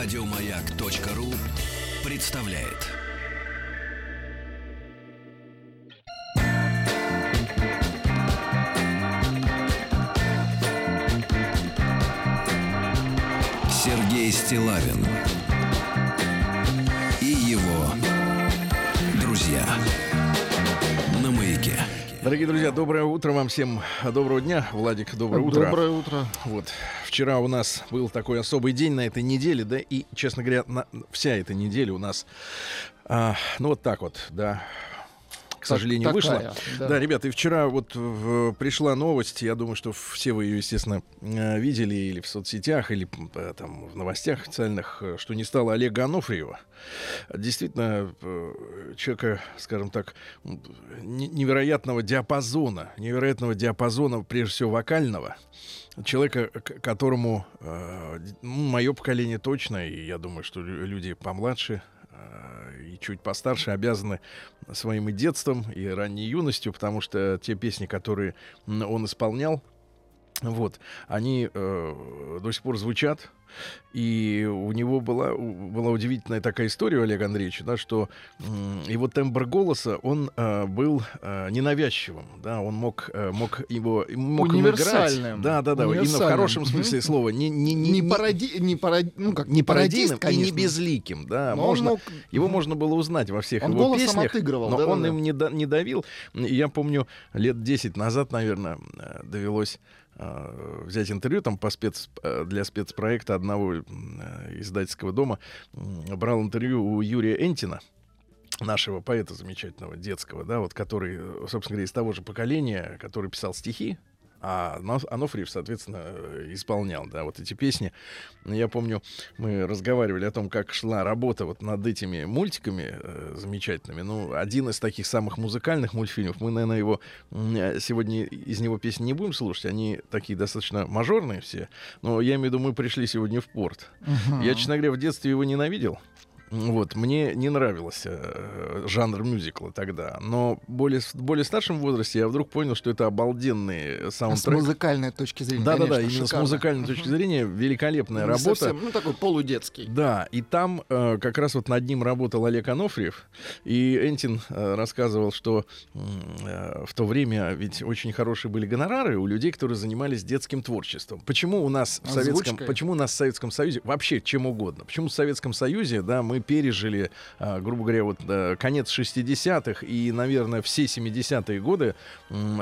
Радиомаяк.ру представляет. Сергей Стилавин и его друзья на маяке. Дорогие друзья, доброе утро вам всем. Доброго дня. Владик, доброе утро. Доброе утро. Вот. Вчера у нас был такой особый день на этой неделе, да, и, честно говоря, на, вся эта неделя у нас, а, ну вот так вот, да, сожалению, такая, вышла. да. Да. ребята, и вчера вот в- пришла новость, я думаю, что все вы ее, естественно, э, видели или в соцсетях, или э, там в новостях официальных, э, что не стало Олега Анофриева. Действительно, э, человека, скажем так, невероятного диапазона, невероятного диапазона, прежде всего, вокального. Человека, которому мое поколение точно, и я думаю, что лю- люди помладше э, и чуть постарше обязаны своим и детством, и ранней юностью, потому что те песни, которые он исполнял, вот, они э, до сих пор звучат. И у него была, была удивительная такая история у Олега Андреевича, да, что его тембр голоса, он э, был э, ненавязчивым, да, он мог, э, мог его мог им играть. Универсальным. Да, да, да, именно в Универсальным. хорошем смысле слова. Не, не, не, Не, пароди, не, пароди, ну как, не пародийным пародист, и не конечно. безликим, да. Но можно, мог- его можно было узнать во всех Он его песнях, отыгрывал, но да-да-да. он им не, да- не давил. Я помню, лет 10 назад, наверное, э, довелось э, взять интервью там по спец, э, для спецпроекта одного э, издательского дома. Брал интервью у Юрия Энтина нашего поэта замечательного, детского, да, вот который, собственно говоря, из того же поколения, который писал стихи, а Ано- Анофриев, соответственно, э, исполнял, да, вот эти песни. Я помню, мы разговаривали о том, как шла работа вот над этими мультиками э, замечательными. Ну, один из таких самых музыкальных мультфильмов. Мы, наверное, его э, сегодня из него песни не будем слушать. Они такие достаточно мажорные все. Но я имею в виду, мы пришли сегодня в порт. Мгм. Я, честно говоря, в детстве его ненавидел. Вот, мне не нравился э, жанр мюзикла тогда, но более, в более старшем возрасте я вдруг понял, что это обалденный А С саундтрек. музыкальной точки зрения, Да, да, да, конечно, именно с шикарно. музыкальной точки зрения великолепная Не работа. совсем, ну такой полудетский. Да, и там э, как раз вот над ним работал Олег Анофриев, и Энтин э, рассказывал, что э, в то время ведь очень хорошие были гонорары у людей, которые занимались детским творчеством. Почему у нас в Советском, Озвучкой. почему у нас в Советском Союзе вообще чем угодно? Почему в Советском Союзе, да, мы пережили, э, грубо говоря, вот э, конец 60-х и, наверное, все 70-е годы,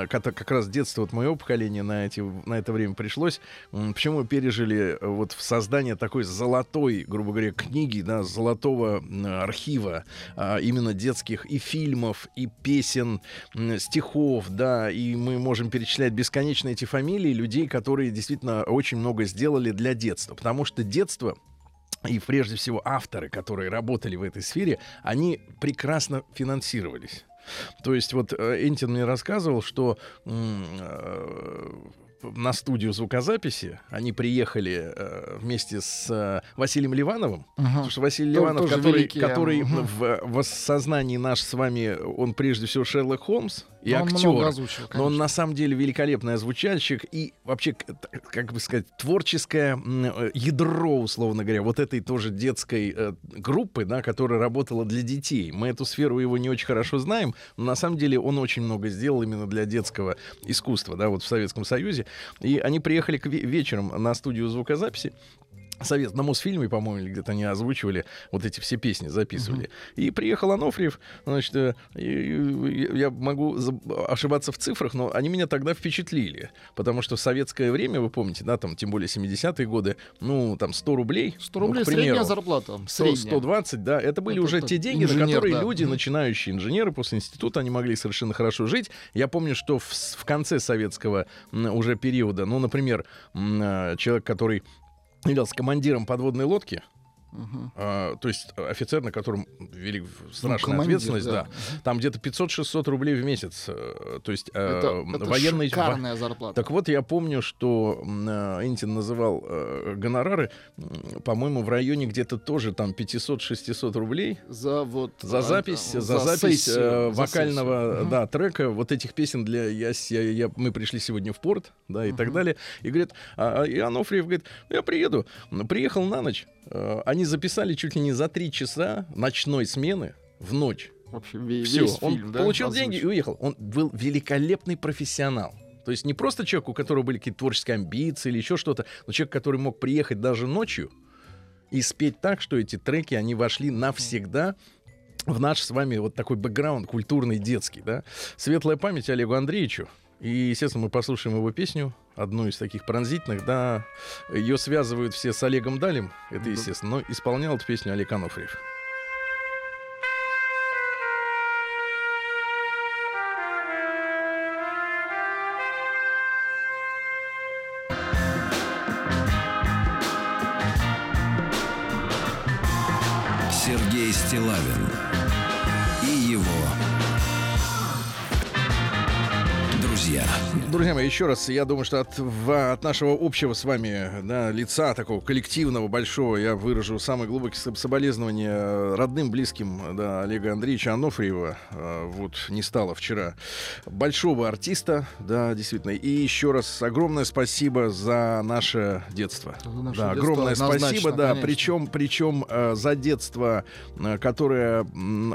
как раз детство вот моего поколения на, эти, на это время пришлось. Почему мы пережили э, вот в создание такой золотой, грубо говоря, книги, да, золотого архива а, именно детских и фильмов, и песен, стихов, да, и мы можем перечислять бесконечно эти фамилии людей, которые действительно очень много сделали для детства, потому что детство и прежде всего авторы, которые работали в этой сфере, они прекрасно финансировались. То есть вот э, Энтин мне рассказывал, что э, на студию звукозаписи они приехали э, вместе с э, Василием Ливановым, потому что Василий Тоже- Ливанов, который, великий, который мгм. в, в сознании наш с вами, он прежде всего Шерлок Холмс и Но он актер. много озвучил, Но он на самом деле великолепный озвучальщик и вообще, как бы сказать, творческое э, ядро, условно говоря, вот этой тоже детской э, группы, да, которая работала для детей. Мы эту сферу его не очень хорошо знаем, но на самом деле он очень много сделал именно для детского искусства, да, вот в Советском Союзе. И они приехали к ве- вечером на студию звукозаписи. Совет на Мосфильме, по-моему, или где-то они озвучивали, вот эти все песни записывали. И приехал Анофриев, значит, э, и- и- я могу ошибаться в цифрах, но они меня тогда впечатлили. Потому что в советское время, вы помните, да, там, тем более 70-е годы, ну, там, 100 рублей. 100 ну, рублей к примеру, средняя зарплата. 100, Средняя. 120, да, это были Это- уже это те деньги, на инженер, которые да. люди, начинающие инженеры после института, они могли совершенно хорошо жить. Я помню, что в, в конце советского уже периода, ну, например, э, человек, который являлся командиром подводной лодки, Мгм. а, то есть э, офицер, на котором вели страшная Ну, ответственность, да. да. Там где-то 500-600 рублей в месяц. э, То есть э, Это, это военный... шикарная зарплата. Так вот, я помню, что э, Энтин называл э, гонорары, по-моему, в районе где-то тоже там 500-600 рублей за вот за а, запись, а, за, запись сессию, э, за вокального сессию. Мгм. да, трека, вот этих песен для я, я, я- мы пришли сегодня в порт, да, и так Мгм. далее. И говорит, а, а, и Анофриев говорит, я приеду. Ну, Приехал на ночь. Они записали чуть ли не за три часа ночной смены в ночь. Вообще ве- Все, весь он фильм, да, получил озвучен. деньги и уехал. Он был великолепный профессионал. То есть не просто человек, у которого были какие-то творческие амбиции или еще что-то, но человек, который мог приехать даже ночью и спеть так, что эти треки, они вошли навсегда в наш с вами вот такой бэкграунд культурный, детский, да. Светлая память Олегу Андреевичу. И, естественно, мы послушаем его песню, одну из таких пронзительных, да. Ее связывают все с Олегом Далем, это естественно, но исполнял эту песню Олег Анофриев. Сергей Стилавин друзья. Друзья мои, еще раз, я думаю, что от, в- от нашего общего с вами да, лица, такого коллективного, большого, я выражу самые глубокие соб- соболезнования родным, близким да, Олега Андреевича Анофриева. Э, Вот не стало вчера большого артиста, да, действительно. И еще раз огромное спасибо за наше детство. За наше да, детство огромное спасибо, да. конечно. Причем, причем э, за детство, э, которое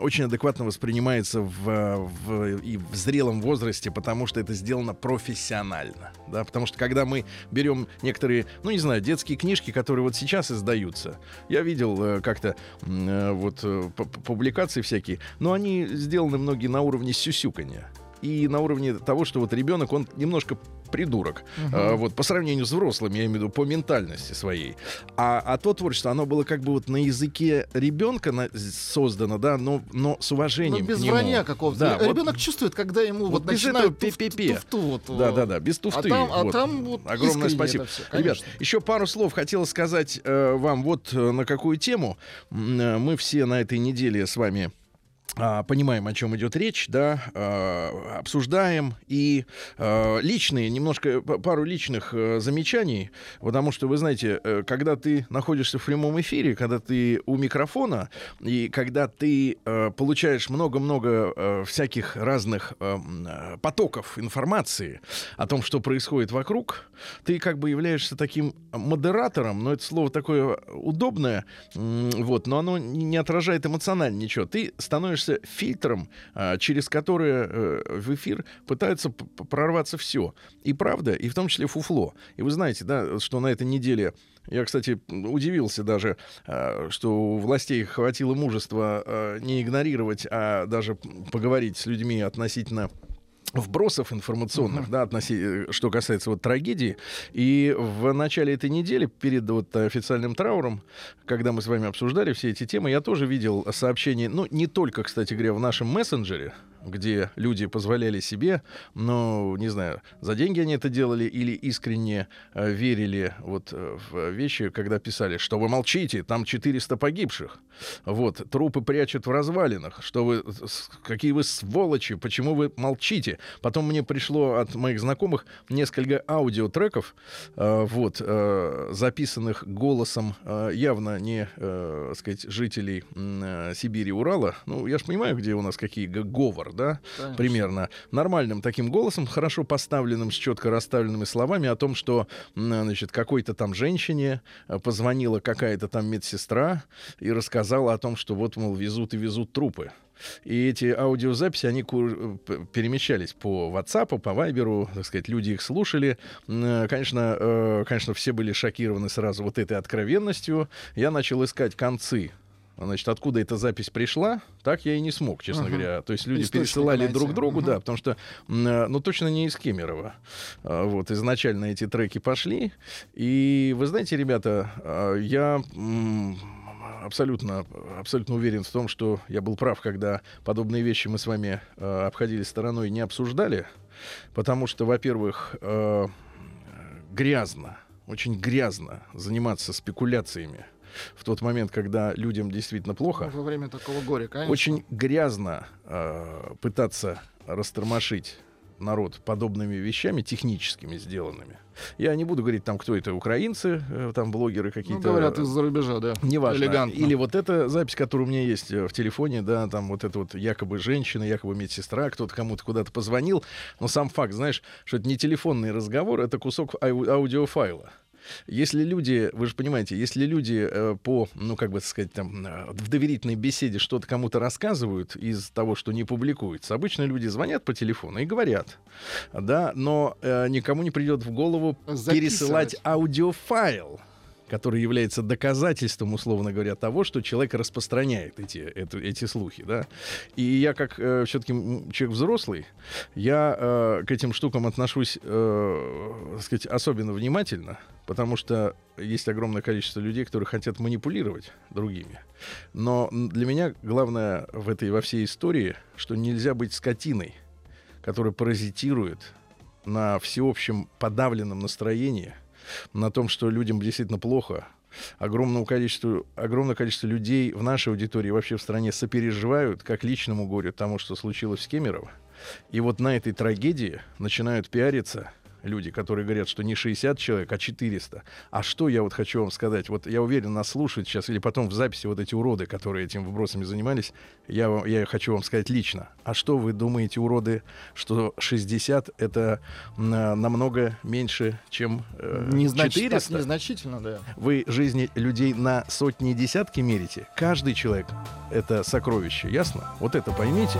очень адекватно воспринимается в, в- и в зрелом возрасте, потому что это сделано профессионально. Да, потому что когда мы берем некоторые, ну не знаю, детские книжки, которые вот сейчас издаются, я видел э, как-то э, вот э, публикации всякие, но они сделаны многие на уровне сюсюканья. И на уровне того, что вот ребенок, он немножко придурок. А, вот по сравнению с взрослыми, я имею в виду по ментальности своей. А, а то творчество, оно было как бы вот на языке ребенка на- создано, да, но, но с Ну, уважением без к нему. вранья какого-то. Да, вот- Ребенок чувствует, когда ему вот вот, начинают туф- туфту вот, Да, да, да, без туфты. А там, а вот. там вот Огромное спасибо. всё, Ребят, еще пару слов хотел сказать э, вам вот э, на какую тему. Э, Мы все на этой неделе с вами а, понимаем, о чем идет речь, да, а, обсуждаем и а, личные, немножко п- пару личных э, замечаний, потому что, вы знаете, э, когда ты находишься в прямом эфире, когда ты у микрофона, и когда ты э, получаешь много-много э, всяких разных э, э, потоков информации о том, что происходит вокруг, ты как бы являешься таким модератором, но это слово такое удобное, вот, но оно не отражает эмоционально ничего. Ты становишься фильтром, а, через который э, в эфир пытается прорваться все. И правда, и в том числе фуфло. И вы знаете, да, что на этой неделе я, кстати, удивился даже, а, что у властей хватило мужества а, не игнорировать, а даже поговорить с людьми относительно вбросов информационных, да, относи- э, что касается вот трагедии. И в начале этой недели, перед вот официальным трауром, когда мы с вами обсуждали все эти темы, я тоже видел сообщения, ну, не только, кстати говоря, в нашем мессенджере, где люди позволяли себе, но, не знаю, за деньги они это делали или искренне э, верили вот э, в вещи, когда писали, что вы молчите, там 400 погибших, вот, трупы прячут в развалинах, что вы, какие вы сволочи, почему вы молчите. Потом мне пришло от моих знакомых несколько аудиотреков, э, вот, э, записанных голосом э, явно не, э, сказать, жителей э, Сибири Урала. Ну, я же понимаю, где у нас какие г- говор, да, Конечно. примерно. Нормальным таким голосом, хорошо поставленным, с четко расставленными словами о том, что, значит, какой-то там женщине э, позвонила какая-то там медсестра и рассказала о том, что вот, мол, везут и везут трупы. И эти аудиозаписи, они п- перемещались по WhatsApp, по Viber, так сказать, люди их слушали. Э, Конечно, э, конечно, все были шокированы сразу вот этой откровенностью. Я начал искать концы. Значит, откуда эта запись пришла, так я и не смог, честно Ага. говоря. То есть люди Источник пересылали найти. друг другу, Мгм. да, потому что, э, ну, точно не из Кемерово. А, Вот, изначально эти треки пошли. И вы знаете, ребята, а, я абсолютно, абсолютно уверен в том, что я был прав, когда подобные вещи мы с вами э, обходили стороной и не обсуждали, потому что, во-первых, э, грязно, очень грязно заниматься спекуляциями в тот момент, когда людям действительно плохо. Во время такого горя, конечно. Очень грязно э, пытаться растормошить народ подобными вещами техническими сделанными. Я не буду говорить там, кто это, украинцы, э, там блогеры Ну, какие-то. говорят, из-за рубежа, да. Неважно. Элегантно. Или вот эта запись, которая у меня есть э, в телефоне, да, там вот это вот якобы женщина, якобы медсестра, кто-то кому-то куда-то позвонил. Но сам факт, знаешь, что это не телефонный разговор, это кусок ау- аудиофайла. Если люди, вы же понимаете, если люди э, по, ну, как бы сказать, там, э, в доверительной беседе что-то кому-то рассказывают из того, что не публикуется, обычно люди звонят по телефону и говорят, да, но э, никому не придет в голову Записывать. пересылать аудиофайл который является доказательством, условно говоря, того, что человек распространяет эти, это, эти слухи, да. И я как э, все-таки человек взрослый, я э, к этим штукам отношусь, э, так сказать, особенно внимательно, потому что есть огромное количество людей, которые хотят манипулировать другими. Но для меня главное в этой во всей истории, что нельзя быть скотиной, которая паразитирует на всеобщем подавленном настроении, на том, что людям действительно плохо, огромному количеству, огромное количество людей в нашей аудитории вообще в стране сопереживают как личному горю тому, что случилось с Кемерово. И вот на этой трагедии начинают пиариться люди, которые говорят, что не 60 человек, а 400. А что я вот хочу вам сказать? Вот я уверен, нас слушают сейчас или потом в записи вот эти уроды, которые этим вбросами занимались, я, вам- я хочу вам сказать лично. А что вы думаете, уроды, что 60 это на- намного меньше, чем э, Незначительно, 400? незначительно, да. Вы жизни людей на сотни и десятки мерите. Каждый человек — это сокровище, ясно? Вот это поймите.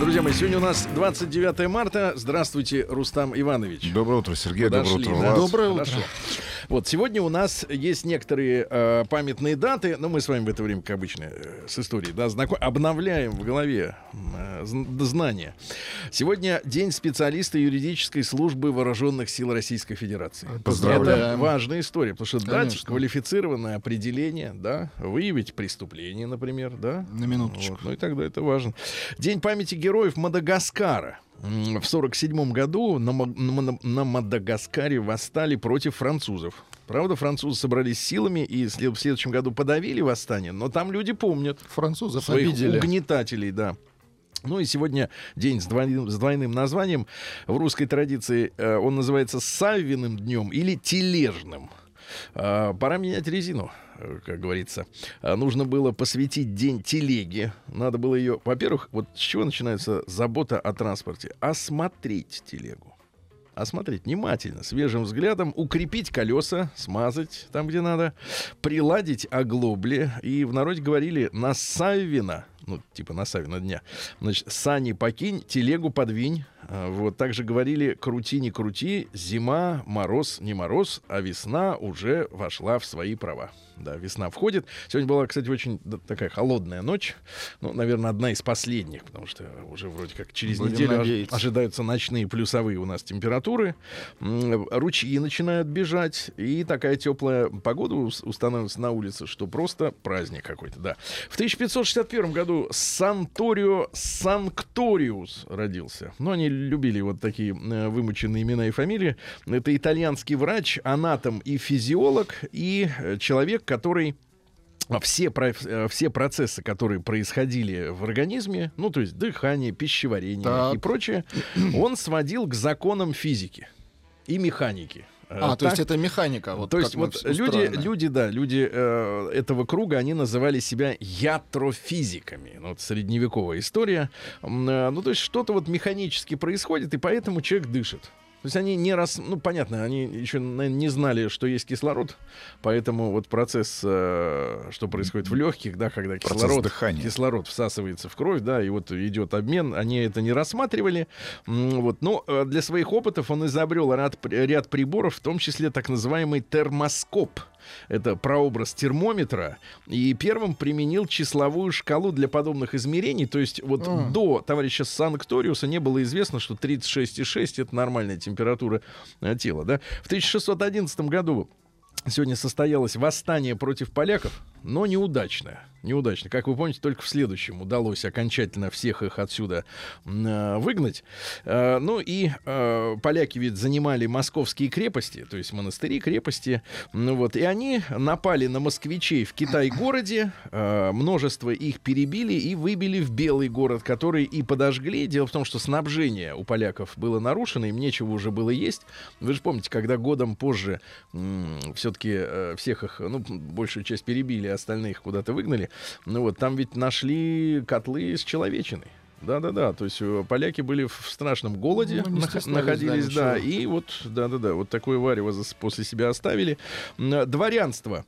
Друзья мои, сегодня у нас 29 марта. Здравствуйте, Рустам Иванович. Доброе утро, Сергей. Подошли, Доброе утро, да. Доброе утро. Хорошо. Вот, сегодня у нас есть некоторые э, памятные даты, но мы с вами в это время, как обычно, э, с историей, да, знаком... обновляем в голове э, зн- знания. Сегодня День специалиста юридической службы Вооруженных сил Российской Федерации. Это Поздравляем. важная история, потому что дать Конечно. квалифицированное определение, да, выявить преступление, например, да, На минуточку. вот, ну и тогда это важно. День памяти героев Мадагаскара. В сорок седьмом году на, на на Мадагаскаре восстали против французов. Правда, французы собрались силами и в следующем году подавили восстание, но там люди помнят Французов своих обидели. угнетателей, да. Ну и сегодня день с двойным, с двойным названием. В русской традиции э, он называется Саввиным днем или Тележным. А, пора менять резину, э, как говорится. А, нужно было посвятить день телеге. Надо было ее, во-первых, вот с чего начинается забота о транспорте? Осмотреть телегу осмотреть внимательно, свежим взглядом, укрепить колеса, смазать там, где надо, приладить оглобли. И в народе говорили на Саввина, ну, типа на Саввина дня, значит, сани покинь, телегу подвинь. А, Вот, также говорили крути, не крути, зима, мороз, не мороз, а весна уже вошла в свои права. Да, весна входит. Сегодня была, кстати, очень такая холодная ночь. Ну, наверное, одна из последних, потому что уже вроде как через Будем неделю надеяться. ожидаются ночные плюсовые у нас температуры. Ручьи начинают бежать. И такая теплая погода ус- установится на улице, что просто праздник какой-то, да. В 1561 году Санторио Санкториус родился. Ну, они любили вот такие э, вымученные имена и фамилии. Это итальянский врач, анатом и физиолог, и э, человек, который а все, про- э, все процессы, которые происходили в организме, ну, то есть дыхание, пищеварение Так. и прочее, он сводил к законам физики и механики. Э, А, то есть так- это механика. Вот то есть вот люди, люди, да, люди э, этого круга, они называли себя ятрофизиками. Ну, вот средневековая история. Э, ну, то есть что-то вот механически происходит, и поэтому человек дышит. То есть они не раз, ну понятно, они еще наверное, не знали, что есть кислород, поэтому вот процесс, э, что происходит в легких, да, когда Процесс кислород, дыхания. кислород всасывается в кровь, да, и вот идет обмен, они это не рассматривали, вот, но э, для своих опытов он изобрел ряд, ряд приборов, в том числе так называемый термоскоп. Это прообраз термометра. И первым применил числовую шкалу для подобных измерений. То есть вот М. до товарища Санкториуса не было известно, что 36,6 это нормальная температура э, тела. Да? В 1611 году Сегодня состоялось восстание против поляков но неудачная неудачно. Как вы помните, только в следующем удалось окончательно всех их отсюда э, выгнать. Э, ну и э, поляки ведь занимали московские крепости, то есть монастыри, крепости. Ну вот, и они напали на москвичей в Китай-городе, э, множество их перебили и выбили в Белый город, который и подожгли. Дело в том, что снабжение у поляков было нарушено, им нечего уже было есть. Вы же помните, когда годом позже все-таки э, всех их, ну, большую часть перебили, остальных куда-то выгнали, ну вот, там ведь нашли котлы с человечиной. Да-да-да, то есть э, поляки были в страшном голоде, ну, нах- находились, да, да и вот, да-да-да, вот такое варево после себя оставили. Дворянство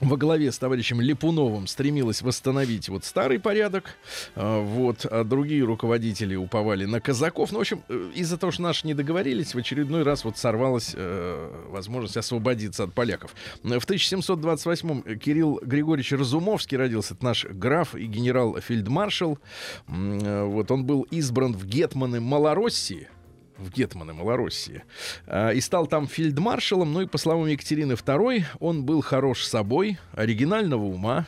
во главе с товарищем Липуновым стремилась восстановить вот старый порядок, а, вот, а другие руководители уповали на казаков. Ну, в общем, э, из-за того, что наши не договорились, в очередной раз вот сорвалась э, возможность освободиться от поляков. В 1728-м Кирилл Григорьевич Разумовский родился, это наш граф и генерал-фельдмаршал. Э, вот он был избран в гетманы Малороссии, в Гетманы, Малороссии. А, и стал там фельдмаршалом. Ну и по словам Екатерины II, он был хорош собой, оригинального ума,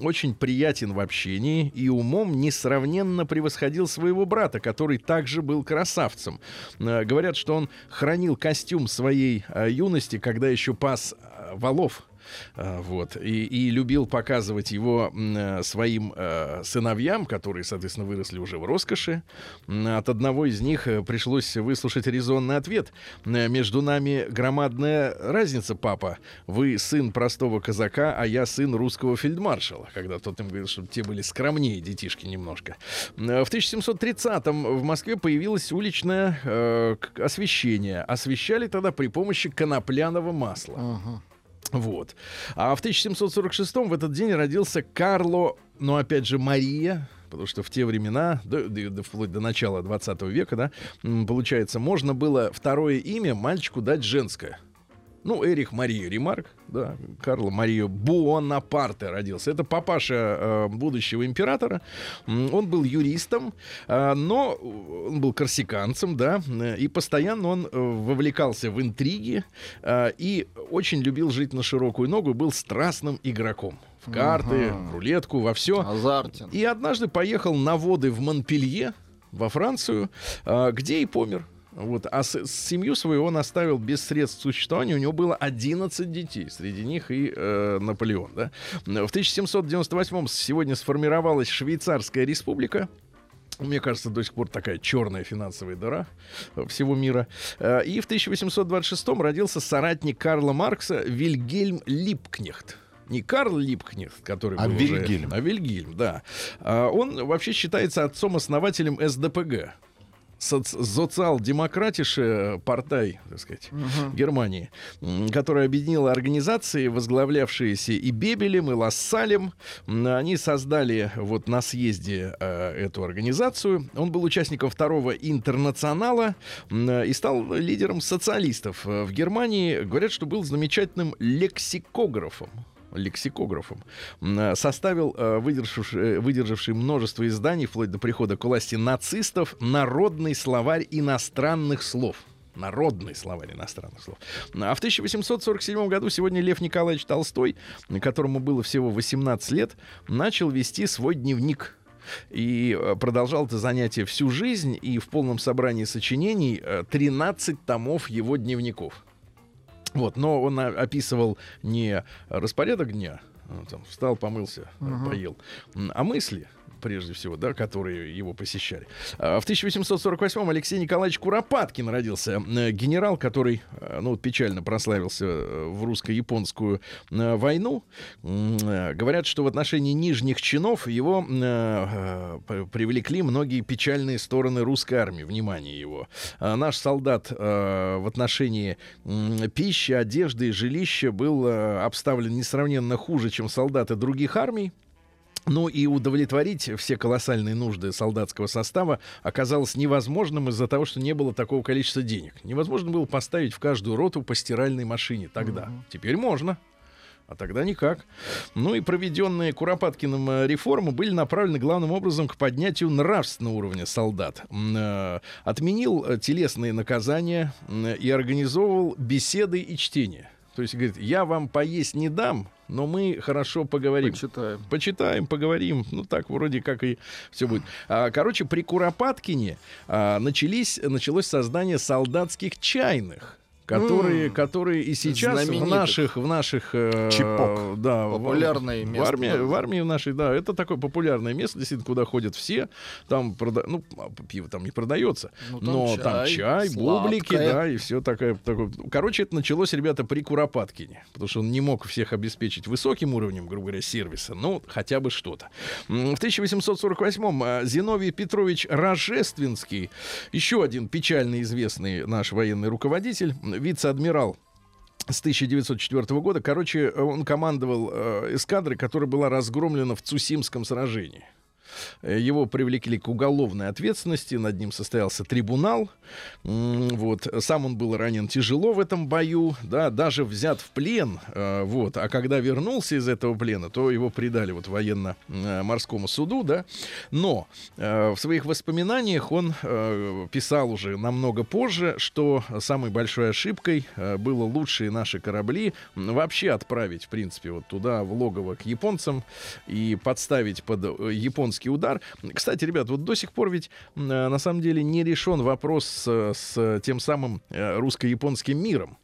очень приятен в общении и умом несравненно превосходил своего брата, который также был красавцем. А, говорят, что он хранил костюм своей а, юности, когда еще пас валов вот. И, и любил показывать его э, своим э, сыновьям, которые, соответственно, выросли уже в роскоши. От одного из них э, пришлось выслушать резонный ответ. Между нами громадная разница, папа. Вы сын простого казака, а я сын русского фельдмаршала. Когда тот им говорил, что те были скромнее детишки немножко. В 1730-м в Москве появилось уличное э, освещение. Освещали тогда при помощи конопляного масла. Uh-huh. Вот. А в 1746 в этот день родился Карло, ну опять же Мария, потому что в те времена, до, до, до, вплоть до начала 20 века, да, получается, можно было второе имя мальчику дать женское. Ну, Эрих Мария Ремарк, да, Карл Мария Буонапарте родился. Это папаша э, будущего императора. Он был юристом, э, но он был корсиканцем, да, и постоянно он э, вовлекался в интриги э, и очень любил жить на широкую ногу, был страстным игроком в карты, ага. в рулетку, во все. Азартен. И однажды поехал на воды в Монпелье, во Францию, э, где и помер. Вот, а с, семью свою он оставил без средств существования. У него было 11 детей, среди них и э, Наполеон. Да? В 1798 сегодня сформировалась Швейцарская республика. Мне кажется, до сих пор такая черная финансовая дыра всего мира. Э, и в 1826 родился соратник Карла Маркса Вильгельм Липкнехт не Карл Липкнехт, который а был Вильгельм. Уже, а Вильгельм, да. А он вообще считается отцом-основателем СДПГ социал-демократише портай, так сказать, uh-huh. Германии, которая объединила организации, возглавлявшиеся и Бебелем, и Лассалем. Они создали вот на съезде э, эту организацию. Он был участником второго интернационала э, и стал лидером социалистов в Германии. Говорят, что был замечательным лексикографом лексикографом, составил э, выдержавший, э, выдержавший множество изданий вплоть до прихода к власти нацистов народный словарь иностранных слов народный словарь иностранных слов. А в 1847 году сегодня Лев Николаевич Толстой, которому было всего 18 лет, начал вести свой дневник. И э, продолжал это занятие всю жизнь, и в полном собрании сочинений 13 томов его дневников. Вот, но он описывал не распорядок дня, а, там, встал, помылся, uh-huh. поел, а мысли прежде всего, да, которые его посещали. А, в 1848-м Алексей Николаевич Куропаткин родился. Э, генерал, который, э, ну, печально прославился э, в русско-японскую войну. Говорят, что в отношении нижних чинов его привлекли многие печальные стороны русской армии, внимание его. А наш солдат в отношении пищи, одежды и жилища был обставлен несравненно хуже, чем солдаты других армий. Ну и удовлетворить все колоссальные нужды солдатского состава оказалось невозможным из-за того, что не было такого количества денег. Невозможно было поставить в каждую роту по стиральной машине тогда. Угу. Теперь можно. А тогда никак. Ну и проведенные Куропаткиным э, реформы были направлены главным образом к поднятию нравственного уровня солдат. Э, отменил э, телесные наказания и организовывал беседы и чтения. То есть, говорит, я вам поесть не дам, но мы хорошо поговорим. Почитаем. Почитаем, поговорим. Ну, так вроде как и все будет. А, короче, при Куропаткине а, начались, началось создание солдатских чайных которые, mm. которые и сейчас в наших, в наших э, Чипок. да, популярное в, место. В армии, в армии нашей, да, это такое популярное место, действительно, куда ходят все. Там прода... ну а, пиво там не продается, ну, там но чай, там чай, сладкое. бублики, да, и все такое, такое. Короче, это началось, ребята, при Куропаткине, потому что он не мог всех обеспечить высоким уровнем, грубо говоря, сервиса, ну хотя бы что-то. В 1848-м а, Зиновий Петрович Рожественский, еще один печально известный наш военный руководитель вице-адмирал с 1904 года. Короче, он командовал э, эскадрой, которая была разгромлена в Цусимском сражении. Э, его привлекли к уголовной ответственности, над ним состоялся трибунал. Вот. Сам он был ранен тяжело в этом бою, да, даже взят в плен. Э, вот. А когда вернулся из этого плена, то его предали вот военно-морскому суду, да. Но э, в своих воспоминаниях он писал уже намного позже, что самой большой ошибкой было лучшие наши корабли вообще отправить, в принципе, вот туда, в логово к японцам и подставить под японский химический удар. Кстати, ребят, вот до сих пор ведь э, на самом деле не решен вопрос с, с тем самым э, русско-японским миром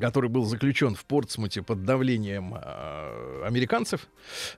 который был заключен в Портсмуте под давлением э, американцев.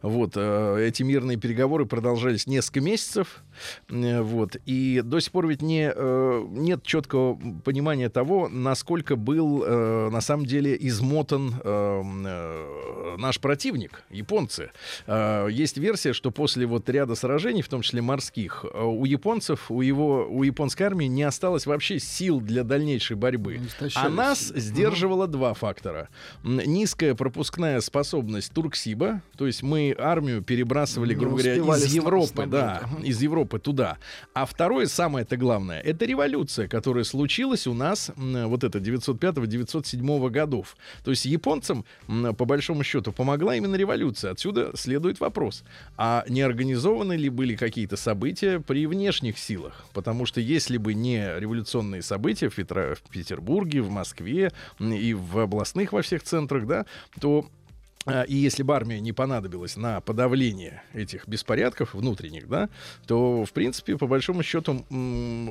Вот, э, эти мирные переговоры продолжались несколько месяцев. Э, вот, и до сих пор ведь не, э, нет четкого понимания того, насколько был э, на самом деле измотан э, э, наш противник, японцы. Э, есть версия, что после вот ряда сражений, в том числе морских, э, у японцев, у, его, у японской армии не осталось вообще сил для дальнейшей борьбы. А нас сдерживала было два фактора. Низкая пропускная способность Турксиба, то есть мы армию перебрасывали, Не грубо говоря, из Европы, да, из Европы туда. А второе, самое-то главное, это революция, которая случилась у нас вот это 905-907 годов. То есть японцам, по большому счету, помогла именно революция. Отсюда следует вопрос, а не организованы ли были какие-то события при внешних силах? Потому что если бы не революционные события в, Петро, в Петербурге, в Москве и в областных во всех центрах, да, то а, и если бы армия не понадобилась на подавление этих беспорядков внутренних, да, то, в принципе, по большому счету,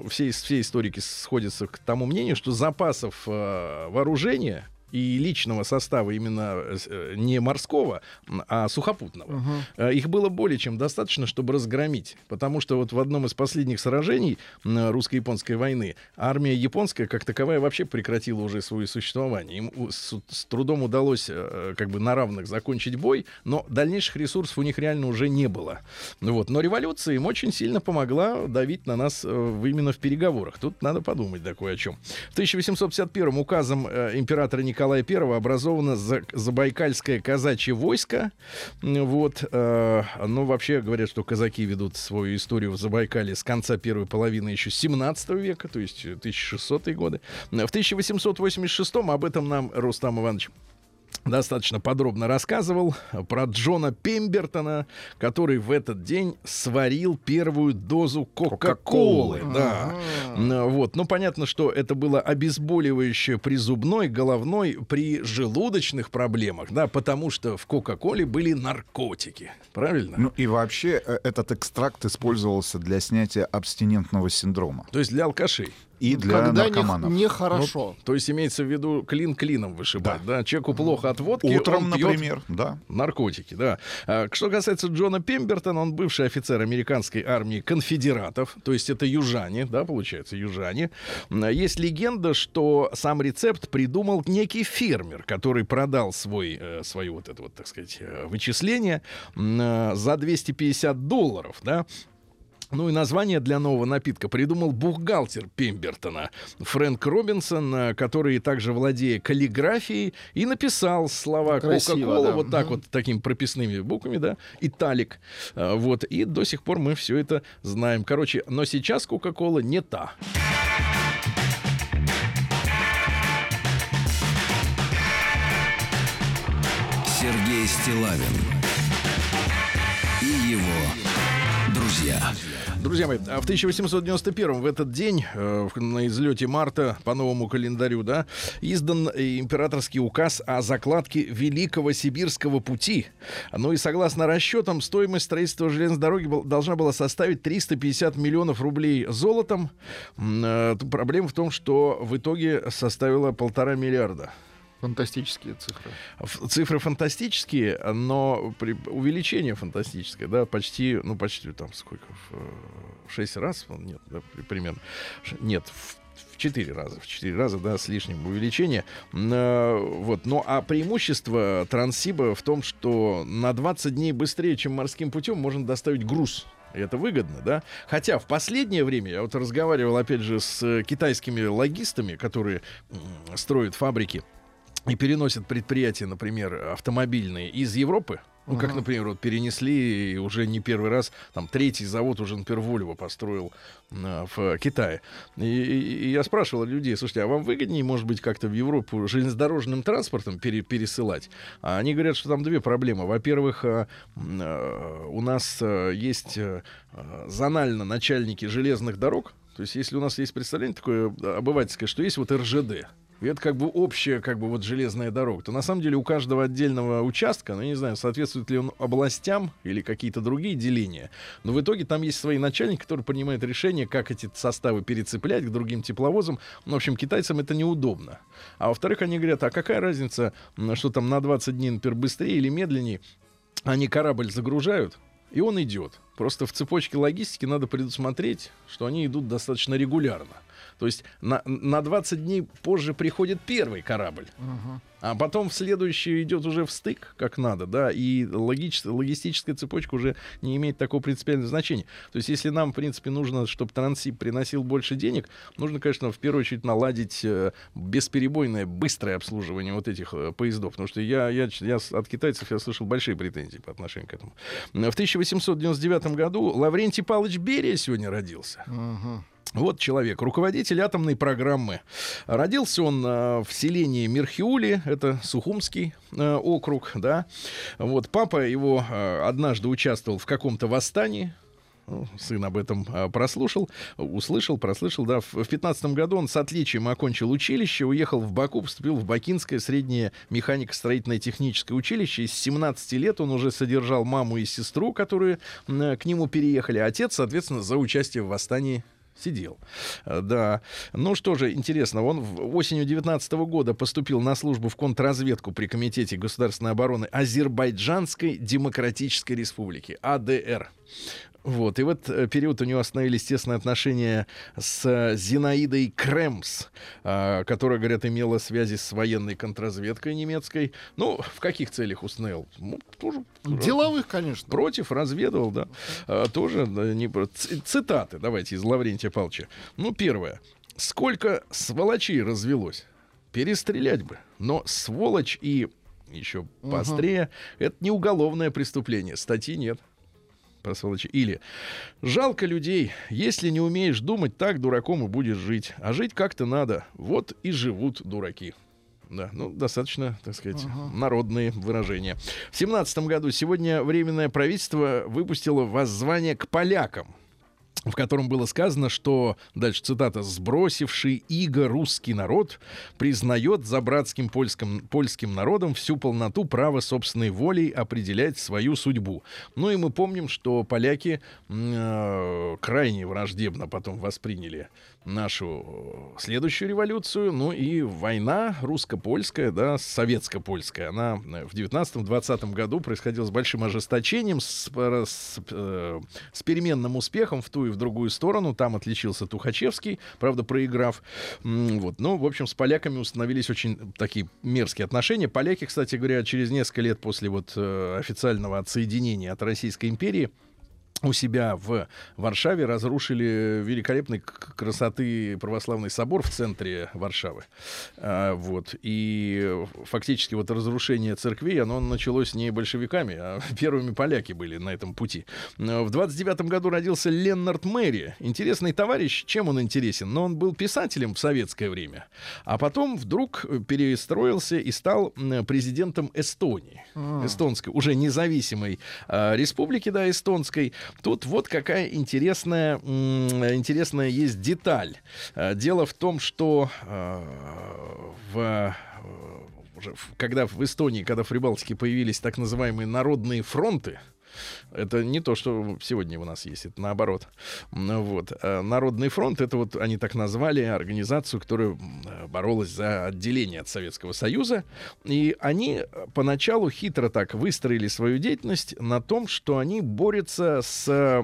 все, все историки сходятся к тому мнению, что запасов э, вооружения и личного состава именно э, не морского, а сухопутного. Угу. Их было более чем достаточно, чтобы разгромить. Потому что вот в одном из последних сражений русско-японской войны армия японская как таковая вообще прекратила уже свое существование. Им с, с трудом удалось э, как бы на равных закончить бой, но дальнейших ресурсов у них реально уже не было. Вот. Но революция им очень сильно помогла давить на нас именно в переговорах. Тут надо подумать такое о чем. В 1851 указом императора Николая Николая I образовано Забайкальское казачье войско. Вот. Э, ну, вообще говорят, что казаки ведут свою историю в Забайкале с конца первой половины еще 17 века, то есть 1600-е годы. В 1886 об этом нам Рустам Иванович достаточно подробно рассказывал про Джона Пембертона, который в этот день сварил первую дозу Кока-Колы. Да. А-а-а. Вот. Ну, понятно, что это было обезболивающее при зубной, головной, при желудочных проблемах, да, потому что в Кока-Коле были наркотики. Правильно? Ну и вообще э, этот экстракт использовался для снятия абстинентного синдрома. То есть для алкашей и для Когда наркоманов. Нехорошо. Ну, то есть имеется в виду клин клином вышибать, да? да? Человеку плохо от водки, Утром, он пьет например, да. наркотики, да. А, что касается Джона Пембертона, он бывший офицер американской армии конфедератов, то есть это южане, да, получается, южане. Есть легенда, что сам рецепт придумал некий фермер, который продал свой, э, свое вот это вот, так сказать, э, вычисление э, за 250 долларов, да, ну и название для нового напитка придумал бухгалтер Пембертона Фрэнк Робинсон, э, который также владея каллиграфией и написал слова Кока-Кола да. вот так вот такими прописными буквами, да, италик. Э, вот и до сих пор мы все это знаем. Короче, но сейчас Кока-Кола не та. Сергей Стилавин друзья. друзья. Мои, а в 1891 в этот день, э, на излете марта по новому календарю, да, издан э, императорский указ о закладке Великого Сибирского пути. Ну и согласно расчетам, стоимость строительства железной дороги должна была составить 350 миллионов рублей золотом. Э, Проблема в том, что в итоге составила полтора миллиарда. Фантастические цифры. Цифры фантастические, но при- увеличение фантастическое, да, почти, ну, почти там сколько, в, э, в 6 раз, ну, нет, да, при- примерно, нет, в в четыре раза, в четыре раза, да, с лишним увеличение. Вот, ну, а преимущество Транссиба в том, что на 20 дней быстрее, чем морским путем, можно доставить груз. И это выгодно, да? Хотя в последнее время, я вот разговаривал, опять же, с китайскими логистами, которые строят фабрики, и переносят предприятия, например, автомобильные из Европы, ну, как, например, вот перенесли и уже не первый раз, там, третий завод уже, например, Вольво построил а, в Китае. И, и- и я спрашивал людей, слушайте, а вам выгоднее, может быть, как-то в Европу железнодорожным транспортом пере- пересылать? А они говорят, что там две проблемы. Во-первых, а, у нас а, есть а, зонально начальники железных дорог, то есть если у нас есть представление такое обывательское, что есть вот РЖД, и это как бы общая, как бы вот железная дорога. То на самом деле у каждого отдельного участка, ну, я не знаю, соответствует ли он областям или какие-то другие деления. Но в итоге там есть свои начальники, которые принимают решение, как эти составы перецеплять к другим тепловозам. Ну, в общем, китайцам это неудобно. А во-вторых, они говорят, а какая разница, что там на 20 дней, например, быстрее или медленнее, они корабль загружают, и он идет. Просто в цепочке логистики надо предусмотреть, что они идут достаточно регулярно. То есть на, на 20 дней позже приходит первый корабль, а потом в следующий идет уже в стык, как надо, да, и логич- логистическая цепочка уже не имеет такого принципиального значения. То есть если нам, в принципе, нужно, чтобы Транссиб приносил больше денег, нужно, конечно, в первую очередь наладить э, бесперебойное, быстрое обслуживание вот этих э, поездов, потому что я, я, я от китайцев я слышал большие претензии по отношению к этому. В 1899 году Лаврентий Павлович Берия сегодня родился. Ага. Вот человек, руководитель атомной программы. Родился он э, в селении Мирхиули, это Сухумский э, округ, да. Вот папа его э, однажды участвовал в каком-то восстании. Ну, Сын об этом прослушал, услышал, прослышал, да. В в 15 году он с отличием окончил училище, уехал в Баку, поступил в Бакинское среднее механико-строительное техническое училище. И с 17 лет он уже содержал маму и сестру, которые к нему переехали. Отец, соответственно, за участие в восстании сидел. Э, Да. Ну что же, интересно, он в- осенью 19 года поступил на службу в контрразведку при Комитете государственной обороны Азербайджанской Демократической Республики, АДР. Вот, и в этот э, период у него остановились тесные отношения с Зинаидой Кремс, э, которая, говорят, имела связи с военной контрразведкой немецкой. Ну, в каких целях установил? Ну, тоже Деловых, конечно. Против разведывал, да. А, тоже не цитаты. Давайте из Лаврентия Павловича. Ну, первое. Сколько сволочей развелось? Перестрелять бы. Но сволочь и еще Мгм. поострее это не уголовное преступление. Статьи нет. Про сволочи. Или жалко людей, если не умеешь думать, так дураком и будешь жить. А жить как-то надо. Вот и живут дураки. Да, ну, достаточно, так сказать, Ага. народные выражения. В семнадцатом году сегодня Временное правительство выпустило воззвание к полякам в котором было сказано, что, дальше цитата, «сбросивший иго русский народ признает за братским польским, польским народом всю полноту права собственной волей определять свою судьбу». Ну и мы помним, что поляки э, крайне враждебно потом восприняли нашу э, следующую революцию, ну и война русско-польская, да, советско-польская, она э, в 19-20 году происходила с большим ожесточением, с, э, с, с переменным успехом в ту и в другую сторону. Там отличился Тухачевский, правда, проиграв. Вот. Ну, в общем, с поляками установились очень такие мерзкие отношения. Поляки, кстати говоря, через несколько лет после вот официального отсоединения от Российской империи у себя в Варшаве разрушили великолепной красоты православный собор в центре Варшавы. А, вот. И фактически вот разрушение церквей, оно началось не большевиками, а первыми поляки были на этом пути. В 29 году родился Леннард Мэри. Интересный товарищ. Чем он интересен? Но он был писателем в советское время. А потом вдруг перестроился и стал президентом Эстонии. А. Эстонской, уже независимой а, республики, да, эстонской. Тут вот какая интересная, интересная есть деталь. Э, Дело в том, что э, э, в- когда в Эстонии, когда в Прибалтике появились так называемые народные фронты, это не то, что сегодня у нас есть, это наоборот. Вот. А Народный фронт, это вот они так назвали организацию, которая э, боролась за отделение от Советского Союза. И они э, поначалу хитро так выстроили свою деятельность на том, что они борются с, э,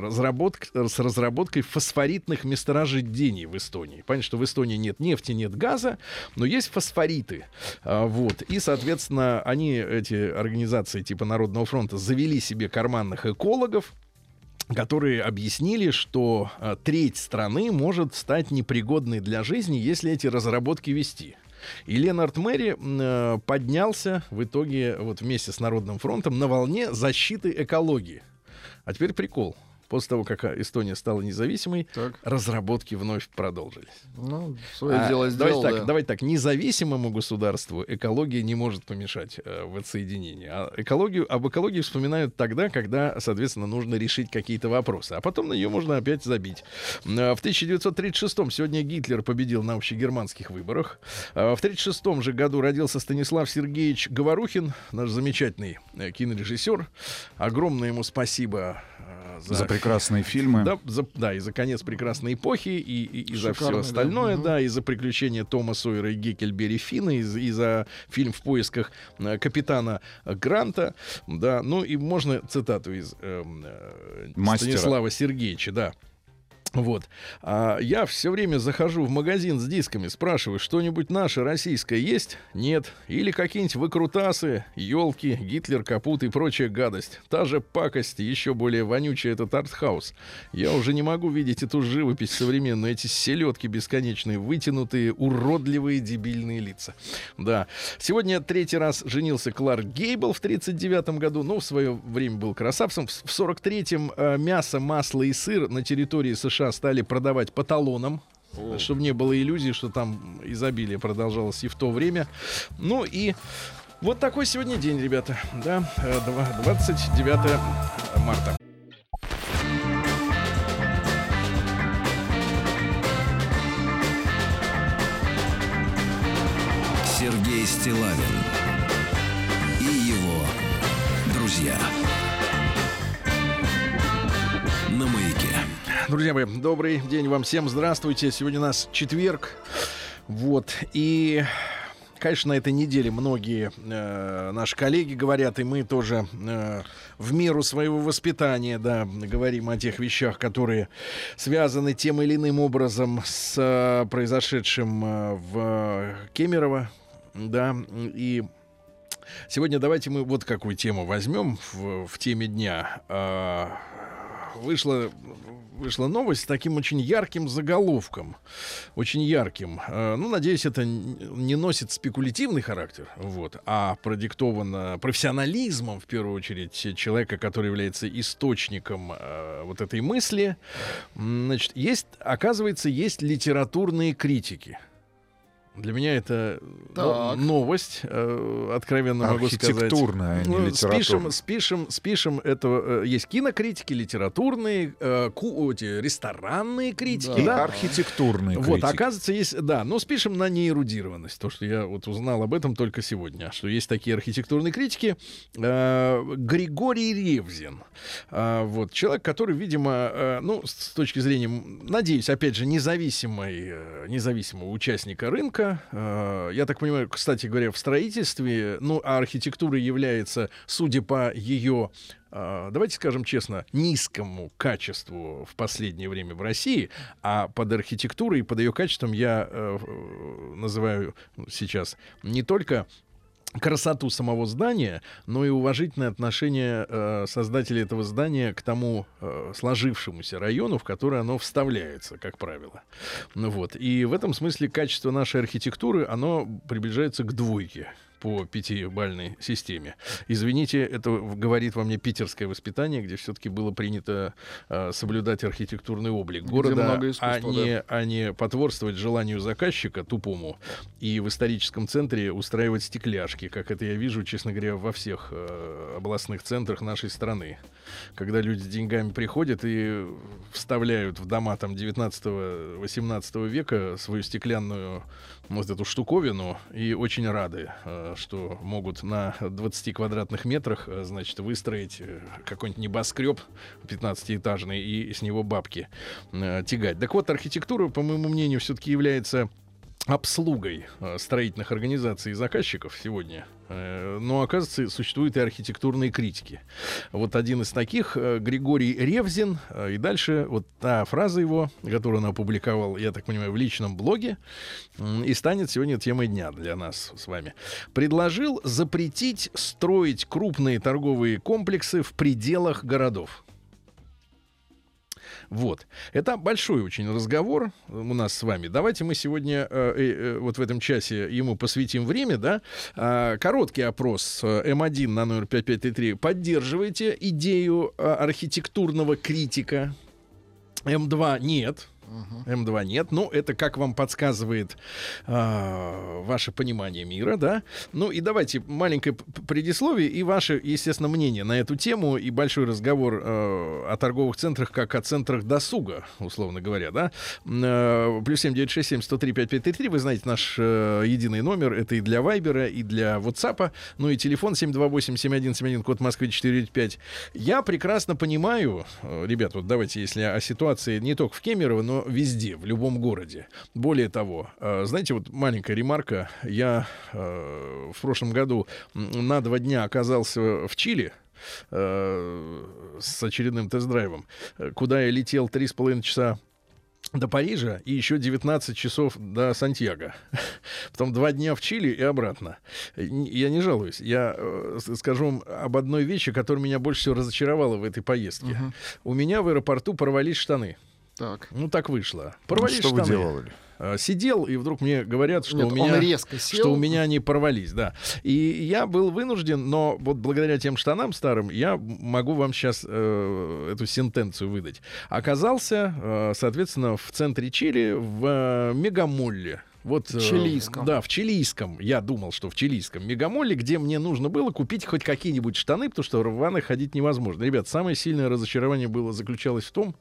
разработк- с разработкой фосфоритных месторождений в Эстонии. Понятно, что в Эстонии нет нефти, нет газа, но есть фосфориты. А, Вот. И, соответственно, они, эти организации типа Народного фронта, завели себе карманных экологов, которые объяснили, что а, треть страны может стать непригодной для жизни, если эти разработки вести. И Ленард Мэри э, поднялся в итоге вот вместе с Народным фронтом на волне защиты экологии. А теперь прикол. После того, как а, Эстония стала независимой, Так. разработки вновь продолжились. Ну, свое А, дело сделал, давайте, так, да. давайте так, независимому государству экология не может помешать э, в отсоединении. А экологию, об экологии вспоминают тогда, когда, соответственно, нужно решить какие-то вопросы. А потом на нее можно опять забить. Э, В 1936-м сегодня Гитлер победил на общегерманских выборах. Э, В 1936 же году родился Станислав Сергеевич Говорухин, наш замечательный э, кинорежиссер. Огромное ему спасибо э, За прекрасные фильмы. да, за, да, и за конец прекрасной эпохи, и, и, и за все Шикарный, да. остальное, Мгм. да, и за приключения Тома Сойера и Геккельбери Финна, и, за- и за фильм в поисках э, капитана Гранта, да, ну и можно цитату из эм, э, Мастера. Станислава Сергеевича, да. Вот. А я все время захожу в магазин с дисками, спрашиваю, что-нибудь наше российское есть? Нет. Или какие-нибудь выкрутасы, елки, Гитлер, капут и прочая гадость. Та же пакость, еще более вонючая этот артхаус. Я уже не могу видеть эту живопись современную, эти селедки бесконечные, вытянутые, уродливые, дебильные лица. Да. Сегодня третий раз женился Кларк Гейбл в 39 году, но в свое время был красавцем. В 43-м э, мясо, масло и сыр на территории США стали продавать по талонам. Чтобы не было иллюзий, что там изобилие продолжалось и в то время. Ну и вот такой сегодня день, ребята. Да, э, два- 29 марта. Сергей Стилавин и его друзья. Друзья мои, добрый день вам всем. Здравствуйте. Сегодня у нас четверг. Вот. И, конечно, на этой неделе многие э, наши коллеги говорят, и мы тоже э, в меру своего воспитания, да, говорим о тех вещах, которые связаны тем или иным образом с э, произошедшим э, в Кемерово, да, и Сегодня давайте мы вот какую тему возьмем в, в теме дня. А, вышла, вышла новость с таким очень ярким заголовком. Очень ярким. А, ну, надеюсь, это не носит спекулятивный характер, вот, а продиктовано профессионализмом, в первую очередь, человека, который является источником а, вот этой мысли. Значит, есть, оказывается, есть литературные критики. Для меня это но- Так. новость, э, откровенно могу сказать. Архитектурная, а не Ну, литературная. спишем, спишем, спишем это. э, есть кинокритики, литературные, э, ку- эти, ресторанные критики, И да. архитектурные Вот, критики. оказывается, есть, да, но спишем на неэрудированность, то, что я вот узнал об этом только сегодня, что есть такие архитектурные критики. Э, Григорий Ревзин, э, вот, человек, который, видимо, э, ну, с точки зрения, надеюсь, опять же, независимой, э, независимого участника рынка, э, я так понимаю, кстати говоря, в строительстве, ну, а архитектура является, судя по ее а, давайте скажем честно, низкому качеству в последнее время в России, а под архитектурой и под ее качеством я э, э, называю сейчас не только красоту самого здания, но и уважительное отношение э, создателей этого здания к тому э, сложившемуся району, в который оно вставляется, как правило. Ну вот. И в этом смысле качество нашей архитектуры, оно приближается к двойке по пятибальной системе. Извините, это говорит во мне питерское воспитание, где все-таки было принято э, соблюдать архитектурный облик города, а, не, а не потворствовать желанию заказчика тупому и в историческом центре устраивать стекляшки, как это я вижу, честно говоря, во всех э, областных центрах нашей страны. Когда люди с деньгами приходят и вставляют в дома там 19-18 века свою стеклянную вот эту штуковину и очень рады, э, что могут на 20 квадратных метрах, э, значит, выстроить э, какой-нибудь небоскреб 15-этажный и с него бабки тягать. Так вот, архитектура, по моему мнению, все-таки является обслугой э, строительных организаций и заказчиков сегодня. Э, Но, оказывается, существуют и архитектурные критики. Вот один из таких, э, Григорий Ревзин, и дальше вот та фраза его, которую он опубликовал, я так понимаю, в личном блоге, и станет сегодня темой дня для нас с вами. Предложил запретить строить крупные торговые комплексы в пределах городов. Вот. Это большой очень разговор у нас с вами. Давайте мы сегодня э, э, э, вот в этом часе ему посвятим время, да. А, короткий опрос э, М1 на номер 5533. Поддерживаете идею э, архитектурного критика? М2 нет. М2 нет. Ну, это как вам подсказывает а, ваше понимание мира, да? Ну и давайте маленькое предисловие и ваше, естественно, мнение на эту тему и большой разговор э, о торговых центрах как о центрах досуга, условно говоря, да? Э, Плюс семь девять шесть семь сто три пять пять три три. Вы знаете наш э, единый номер. Это и для Вайбера, и для WhatsApp. Ну и телефон 728-7171, код Москвы 495. Я прекрасно понимаю, э, ребят, вот давайте, если о ситуации не только в Кемерово, но везде, в любом городе. Более того, э, знаете, вот маленькая ремарка. Я э, в прошлом году на два дня оказался в Чили э, с очередным тест-драйвом, куда я летел три с половиной часа до Парижа и еще 19 часов до Сантьяго. Потом два дня в Чили и обратно. Я не жалуюсь. Я скажу вам об одной вещи, которая меня больше всего разочаровала в этой поездке. У меня в аэропорту порвались штаны. Так. Ну, так вышло. Ну, Порвались Что вы штаны. делали? А, Сидел, и вдруг мне говорят, что Нет, у меня... резко сел. Что у меня они порвались, да. И я был вынужден, но вот благодаря тем штанам старым я могу вам сейчас э, эту сентенцию выдать. Оказался, э, соответственно, в центре Чили, в э, Мегамолле. Вот, э, Чилийском. Да, в чилийском. Я думал, что в чилийском мегамолле, где мне нужно было купить хоть какие-нибудь штаны, потому что в рваных ходить невозможно. Ребят, самое сильное разочарование было заключалось в том,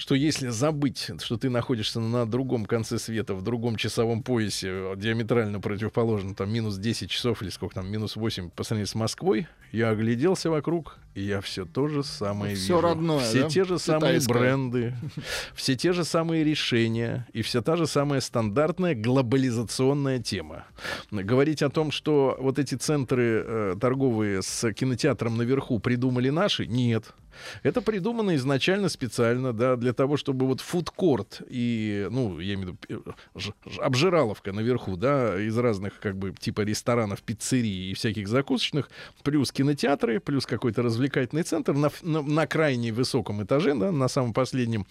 что если забыть, что ты находишься на другом конце света, в другом часовом поясе, э, диаметрально противоположно, там минус 10 часов или сколько там, минус 8 по сравнению с Москвой, я огляделся вокруг, я все то же самое Всё вижу. родное, Все да? те же самые Китайское. бренды, все те же самые решения и вся та же самая стандартная глобализационная тема. Говорить о том, что вот эти центры э, торговые с кинотеатром наверху придумали наши, нет. Это придумано изначально специально, да, для того, чтобы вот фудкорт и, ну, я имею в виду, э, ж- ж- обжираловка наверху, да, из разных, как бы, типа ресторанов, пиццерий и всяких закусочных, плюс кинотеатры, плюс какой-то развлекательный центр на, на, на крайне высоком этаже, да, на самом последнем,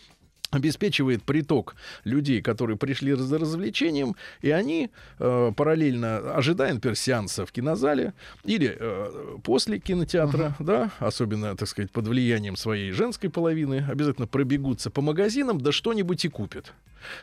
обеспечивает приток людей, которые пришли за развлечением, и они э, параллельно, ожидая, например, сеанса в кинозале или э, после кинотеатра, да, особенно, так сказать, под влиянием своей женской половины, обязательно пробегутся по магазинам, да что-нибудь и купят.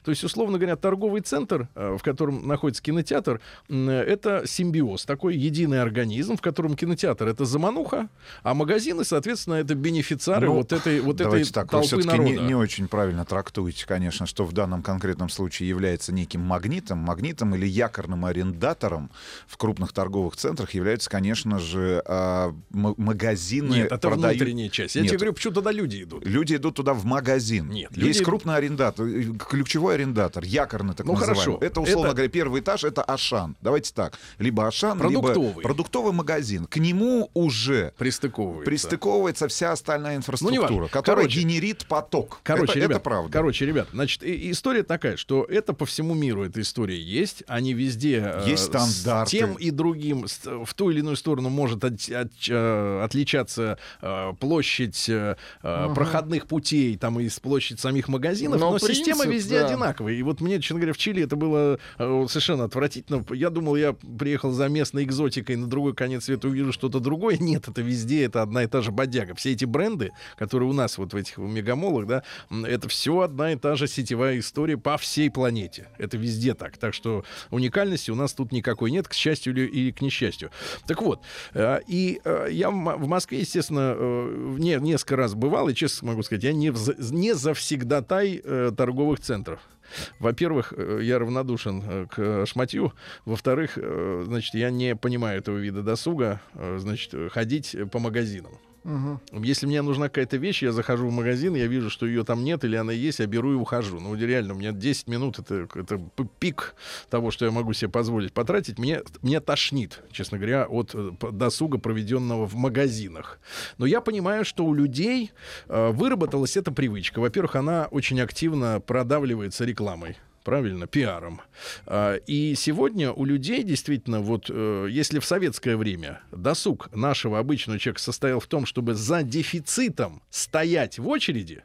То есть, условно говоря, торговый центр, э, в котором находится кинотеатр, это симбиоз, такой единый организм, в котором кинотеатр это замануха, а магазины, соответственно, это бенефициары Ну, вот этой, вот этой так, толпы народа. не, не очень правильно трактуете, конечно, что в данном конкретном случае является неким магнитом, магнитом или якорным арендатором в крупных торговых центрах являются, конечно же, а, магазины. Нет, это продают- внутренняя часть. Я Нет. тебе говорю, почему туда люди идут. Люди идут туда в магазин. Нет, Есть люди идут- крупный арендатор, э, ключевой арендатор, якорный так Ну, называемый. хорошо. Это, условно Это- говоря, первый этаж, это Ашан. Давайте так. Либо Ашан, Продуктовый. либо продуктовый магазин. К нему уже Пристыковываются. пристыковывается вся остальная инфраструктура, неважно. которая Короче. генерит поток. Короче, это, ребят, это правда. Короче, ребят, значит, история такая, что это по всему миру эта история есть. Они везде э, Есть с стандарты. тем и другим с- в ту или иную сторону может от- от- э, отличаться э, площадь э, проходных путей, там и с площадь самих магазинов, но, Но система принцип, везде да. одинаковая. И вот мне, честно говоря, в Чили это было совершенно отвратительно. Я думал, я приехал за местной экзотикой на другой конец света, увижу что-то другое. Нет, это везде, это одна и та же бодяга. Все эти бренды, которые у нас вот в этих мегамолах, да, это все одна и та же сетевая история по всей планете. Это везде так. Так что уникальности у нас тут никакой нет, к счастью или, или к несчастью. Так вот, э, и э, я в Москве, естественно, э, не, несколько раз бывал, и честно могу сказать, я не, не завсегдатай торговых центров. Во-первых, я равнодушен к шматью. Во-вторых, значит, я не понимаю этого вида досуга, значит, ходить по магазинам. Мгм. Если мне нужна какая-то вещь, я захожу в магазин, я вижу, что ее там нет или она есть, я беру и ухожу. Ну, реально, у меня 10 минут это, это пик того, что я могу себе позволить потратить. Мне, мне тошнит, честно говоря, от э, досуга, проведенного в магазинах. Но я понимаю, что у людей э, выработалась эта привычка. Во-первых, она очень активно продавливается рекламой правильно, пиаром. А, И сегодня у людей действительно, вот э, если в советское время досуг нашего обычного человека состоял в том, чтобы за дефицитом стоять в очереди,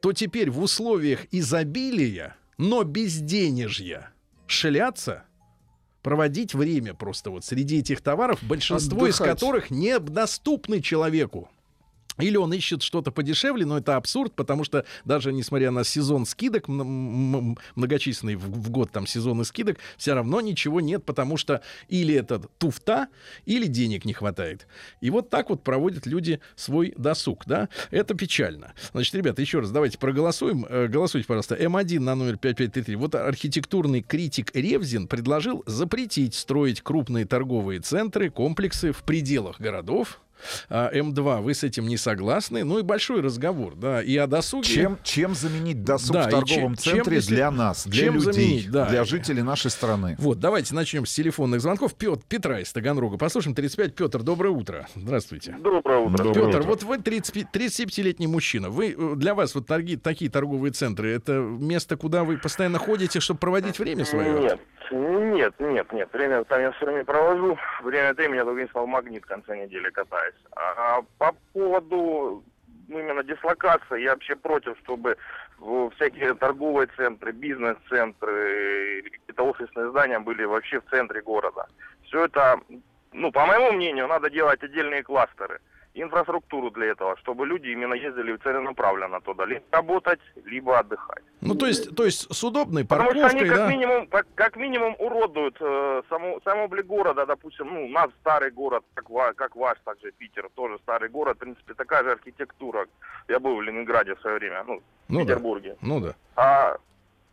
то теперь в условиях изобилия, но безденежья, шляться, проводить время просто вот среди этих товаров, большинство из Отдыхать. которых недоступны человеку. Или он ищет что-то подешевле, но это абсурд, потому что даже несмотря на сезон скидок, многочисленный в, в год там сезоны скидок, все равно ничего нет, потому что или это туфта, или денег не хватает. И вот так вот проводят люди свой досуг, да? Это печально. Значит, ребята, еще раз давайте проголосуем. Э, Голосуйте, пожалуйста. М1 на номер 5533. Вот архитектурный критик Ревзин предложил запретить строить крупные торговые центры, комплексы в пределах городов, а, М2, вы с этим не согласны. Ну и большой разговор, да, и о досуге. Чем, чем заменить досуг Да, в торговом чем- чем, центре если- для нас, для чем людей, заменить, да. для жителей нашей страны? Вот, давайте начнем с телефонных звонков. Петр, Петра из Таганрога. Послушаем 35. Петр, доброе утро. Здравствуйте. Доброе утро. Доброе Петр, утро. вот вы 35 37-летний мужчина. Вы, э, для вас вот торги, такие торговые центры, это место, куда вы постоянно ходите, чтобы проводить время свое? Нет, нет, нет, нет. Время там я все время провожу. Время от времени я только стал магнит в конце недели катаюсь. А по поводу ну, именно дислокации, я вообще против, чтобы всякие торговые центры, бизнес-центры, какие-то офисные здания были вообще в центре города. Все это, ну, по моему мнению, надо делать отдельные кластеры. Инфраструктуру для этого, чтобы люди именно ездили целенаправленно туда, либо работать, либо отдыхать. Ну, то есть, то есть с удобной Потому что они парковкой, как да? минимум, как, как минимум уродуют э, саму, сам облик города, допустим, ну, у нас старый город, как, ва- как ваш, также Питер, тоже старый город, в принципе, такая же архитектура. Я был в Ленинграде в свое время, ну, в Ну да. Петербурге. Ну да. А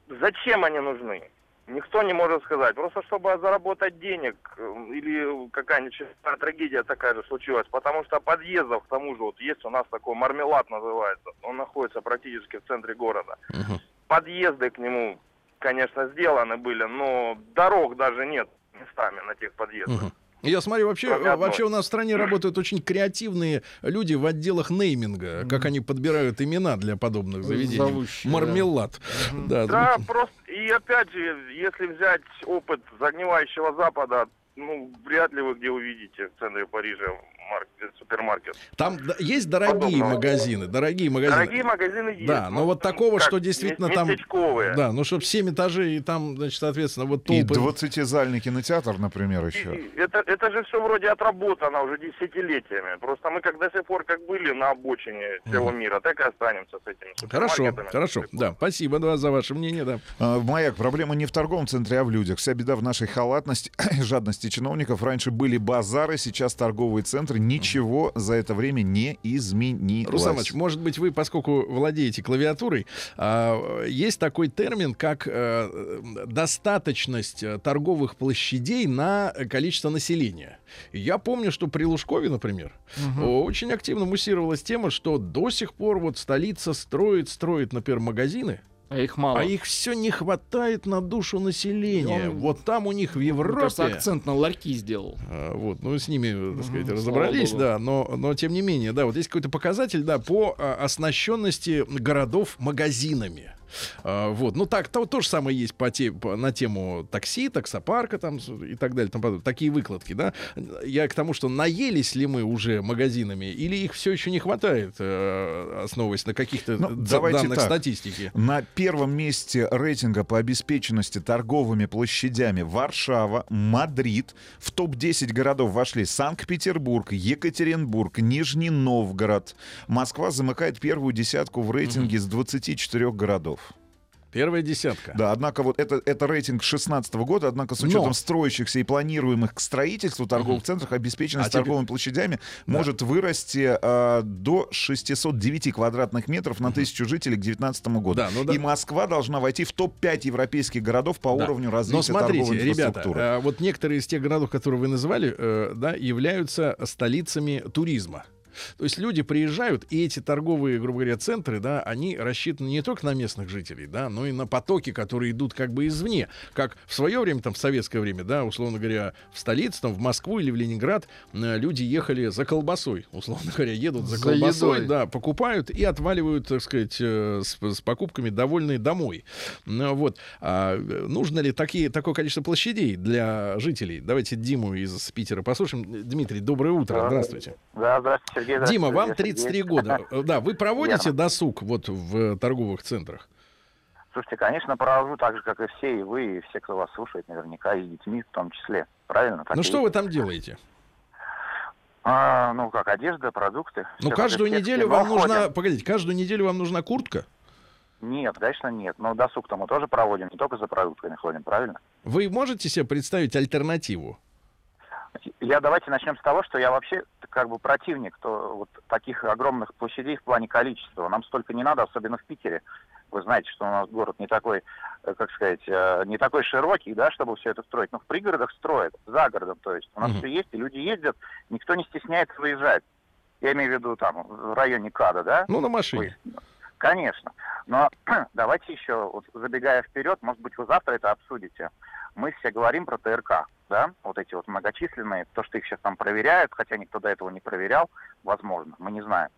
зачем они нужны? Никто не может сказать. Просто чтобы заработать денег э, или какая-нибудь трагедия такая же случилась. Потому что подъездов, к тому же, вот есть у нас такой мармелад называется. Он находится практически в центре города. Мгм. Подъезды к нему, конечно, сделаны были, но дорог даже нет местами на тех подъездах. Мгм. Я смотрю, вообще, вообще у нас в стране работают очень креативные люди в отделах нейминга, как они подбирают имена для подобных заведений. Зовущие, да. Мармелад. Да, Да, просто и опять же, если взять опыт загнивающего Запада, ну, вряд ли вы где увидите в центре Парижа маркет, супермаркет. Там есть дорогие Подобного. магазины, дорогие магазины. Дорогие магазины есть. Да, но вот там такого, как что действительно там-. Да, ну чтобы 7 этажей, и там, значит, соответственно, вот И толпы. 20-зальный кинотеатр, например, еще. И Это, это же все вроде отработано уже десятилетиями. Просто мы как до сих пор как были на обочине всего мира, так и останемся с этими Хорошо, супермаркетами. хорошо. Да, спасибо да, за ваше мнение, да. Маяк, проблема не в торговом центре, а в людях. Вся беда в нашей халатности и жадности чиновников. Раньше были базары, сейчас торговые центры. Ничего за это время не изменилось. Руслан может быть, вы, поскольку владеете клавиатурой, а, есть такой термин, как э, достаточность э, торговых площадей на количество населения. Я помню, что при Лужкове, например, о, очень активно муссировалась тема, что до сих пор вот столица строит, строит, например, магазины, А их мало. А их все не хватает на душу населения. Он- Вот там у них в Мне Европе. кажется, акцент на ларьки сделал. А, Вот, ну с ними, так сказать, Мгм, разобрались, да, но, но тем не менее, да, вот есть какой-то показатель, да, по а, оснащенности городов магазинами. А, вот, ну так, то, то же самое есть по те, по- на тему такси, таксопарка там и так далее, тому подобное. такие выкладки, да. Я к тому, что наелись ли мы уже магазинами или их все еще не хватает, э, основываясь на каких-то Ну, данных так. статистики. На первом месте рейтинга по обеспеченности торговыми площадями Варшава, Мадрид. В топ-10 городов вошли Санкт-Петербург, Екатеринбург, Нижний Новгород. Москва замыкает первую десятку в рейтинге с 24 городов. Первая десятка. Да, однако вот это, это рейтинг 16 года, однако с Но. учетом строящихся и планируемых к строительству торговых центров обеспеченность А теперь- торговыми площадями Да. может вырасти а, до 609 квадратных метров на тысячу жителей к 2019 году. Да, ну да. И Москва должна войти в топ-5 европейских городов по Да. уровню Но развития смотрите, торговой ребята, инфраструктуры. э, вот некоторые из тех городов, которые вы называли, э, да, являются столицами туризма. То есть люди приезжают, и эти торговые, грубо говоря, центры, да, они рассчитаны не только на местных жителей, да, но и на потоки, которые идут как бы извне. Как в свое время, там, в советское время, да, условно говоря, в столицу, там, в Москву или в Ленинград э, люди ехали за колбасой, условно говоря, едут за За колбасой, едой. да, покупают и отваливают, так сказать, э, с, с покупками довольные домой. Ну, вот. А, э, нужно ли такие, такое количество площадей для жителей? Давайте Диму из Питера послушаем. Дмитрий, доброе утро. Здравствуйте. Да, здравствуйте, Сергей. Дима, вам Сергей. 33 года. Э, Да, вы проводите Верно. досуг вот в э, торговых центрах? Слушайте, конечно, провожу так же, как и все, и вы, и все, кто вас слушает, наверняка, и детьми в том числе. Правильно? Так Ну что есть. вы там делаете? А, ну как, одежда, продукты. Ну, каждую неделю вам нужна... ходим. Погодите, каждую неделю вам нужна куртка? Нет, конечно, нет. Но досуг-то мы тоже проводим, не только за продуктами ходим, правильно? Вы можете себе представить альтернативу? Я давайте начнем с того, что я вообще как бы противник то, вот таких огромных площадей в плане количества. Нам столько не надо, особенно в Питере. Вы знаете, что у нас город не такой, э, как сказать, э, не такой широкий, да, чтобы все это строить. Но в пригородах строят, за городом, то есть. У нас Мгм. все есть, и люди ездят, никто не стесняется выезжать. Я имею в виду там в районе КАДа, да? Ну, на машине. Конечно. Но давайте еще, вот забегая вперед, может быть, вы завтра это обсудите. Мы все говорим про ТРК, да, вот эти вот многочисленные, то, что их сейчас там проверяют, хотя никто до этого не проверял, возможно, мы не знаем.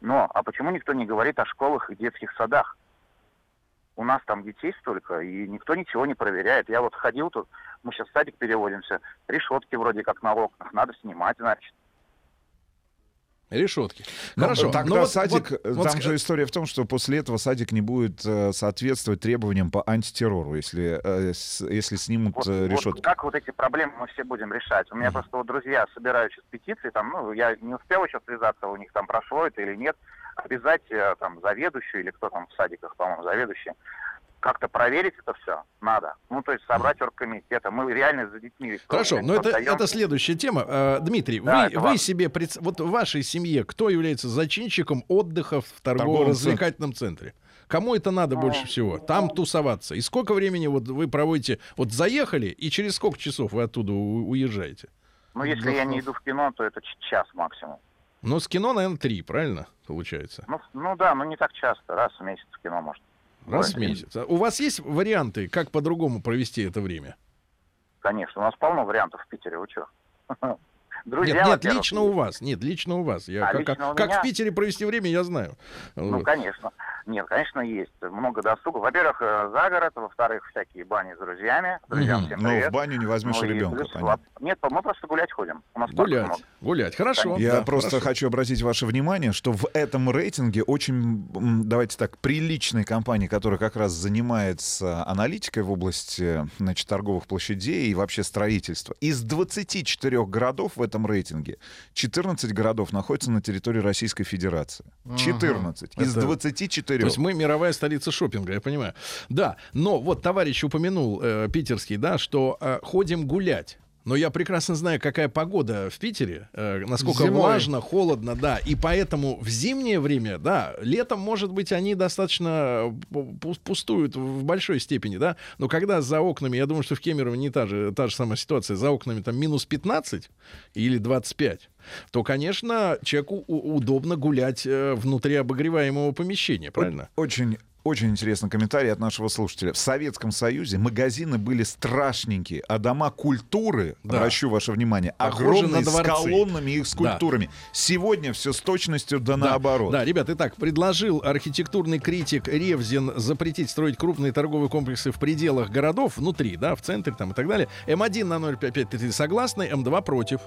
Но, а почему никто не говорит о школах и детских садах? У нас там детей столько, и никто ничего не проверяет. Я вот ходил тут, мы сейчас в садик переводимся, решетки вроде как на окнах, надо снимать, значит. Решетки. Ну, Хорошо. Тогда но вот- садик, вот- вот там ска- же история в том, что после этого садик не будет э, соответствовать требованиям по антитеррору, если, э, с- если снимут Вот, э, вот решетки. как вот эти проблемы мы все будем решать? У меня просто вот друзья собирают сейчас петиции, там, ну, я не успел еще связаться, у них там прошло это или нет, обязать там заведующую или кто там в садиках, по-моему, заведующий, как-то проверить это все надо. Ну, то есть собрать оргкомитета. Мы реально за детьми Хорошо, но это, это следующая тема. Э, Дмитрий, Да, вы, вы важно. себе... пред- Вот в вашей семье кто является зачинщиком отдыха в торгово-развлекательном центре? Кому это надо Ну, больше всего? Там тусоваться. И сколько времени вот вы проводите? Вот заехали, и через сколько часов вы оттуда уезжаете? Ну, если я не иду в кино, то это час максимум. Ну, с кино, наверное, три, правильно? Получается. Ну, ну да, но не так часто, раз в месяц в кино может. Раз в месяц. А У вас есть варианты, как по-другому провести это время? Конечно, у нас полно вариантов в Питере, вы что? Друзья, нет, нет, во-первых, лично у вас. Нет, лично у вас. Я, А, как, лично у как меня? в Питере провести время, я знаю. Ну, Вот. конечно. Нет, конечно, есть. Много досуга. Во-первых, э, за город, во-вторых, всякие бани с друзьями. Друзьям Мгм. всем Но привет. в баню не возьмешь Ну, ребенка. плюс Нет, мы просто гулять ходим. У нас Гулять, много. Гулять. Хорошо. Я да, просто хорошо. хочу обратить ваше внимание, что в этом рейтинге очень, давайте так, приличной компании, которая как раз занимается аналитикой в области значит, торговых площадей и вообще строительства. Из 24 городов в этом рейтинге 14 городов находятся на территории Российской Федерации. 14 из Это- 24. То есть мы мировая столица шопинга, я понимаю. Да, но вот товарищ упомянул, э, питерский, да, что э, ходим гулять. Но я прекрасно знаю, какая погода в Питере, э, насколько Зимой. влажно, холодно, да. И поэтому в зимнее время, да, летом, может быть, они достаточно пу- пустуют в большой степени, да. Но когда за окнами, я думаю, что в Кемерово не та же, та же самая ситуация, за окнами там минус 15 или 25, то, конечно, человеку удобно гулять э, внутри обогреваемого помещения, правильно? Очень очень интересный комментарий от нашего слушателя. В Советском Союзе магазины были страшненькие, а дома культуры, Да. обращу ваше внимание, огромные, с колоннами и скульптурами. Сегодня все с точностью да, наоборот. Да, ребят, итак, предложил архитектурный критик Ревзин запретить строить крупные торговые комплексы в пределах городов, внутри, да, в центре там и так далее. М1 на 05533 согласны, М2 против.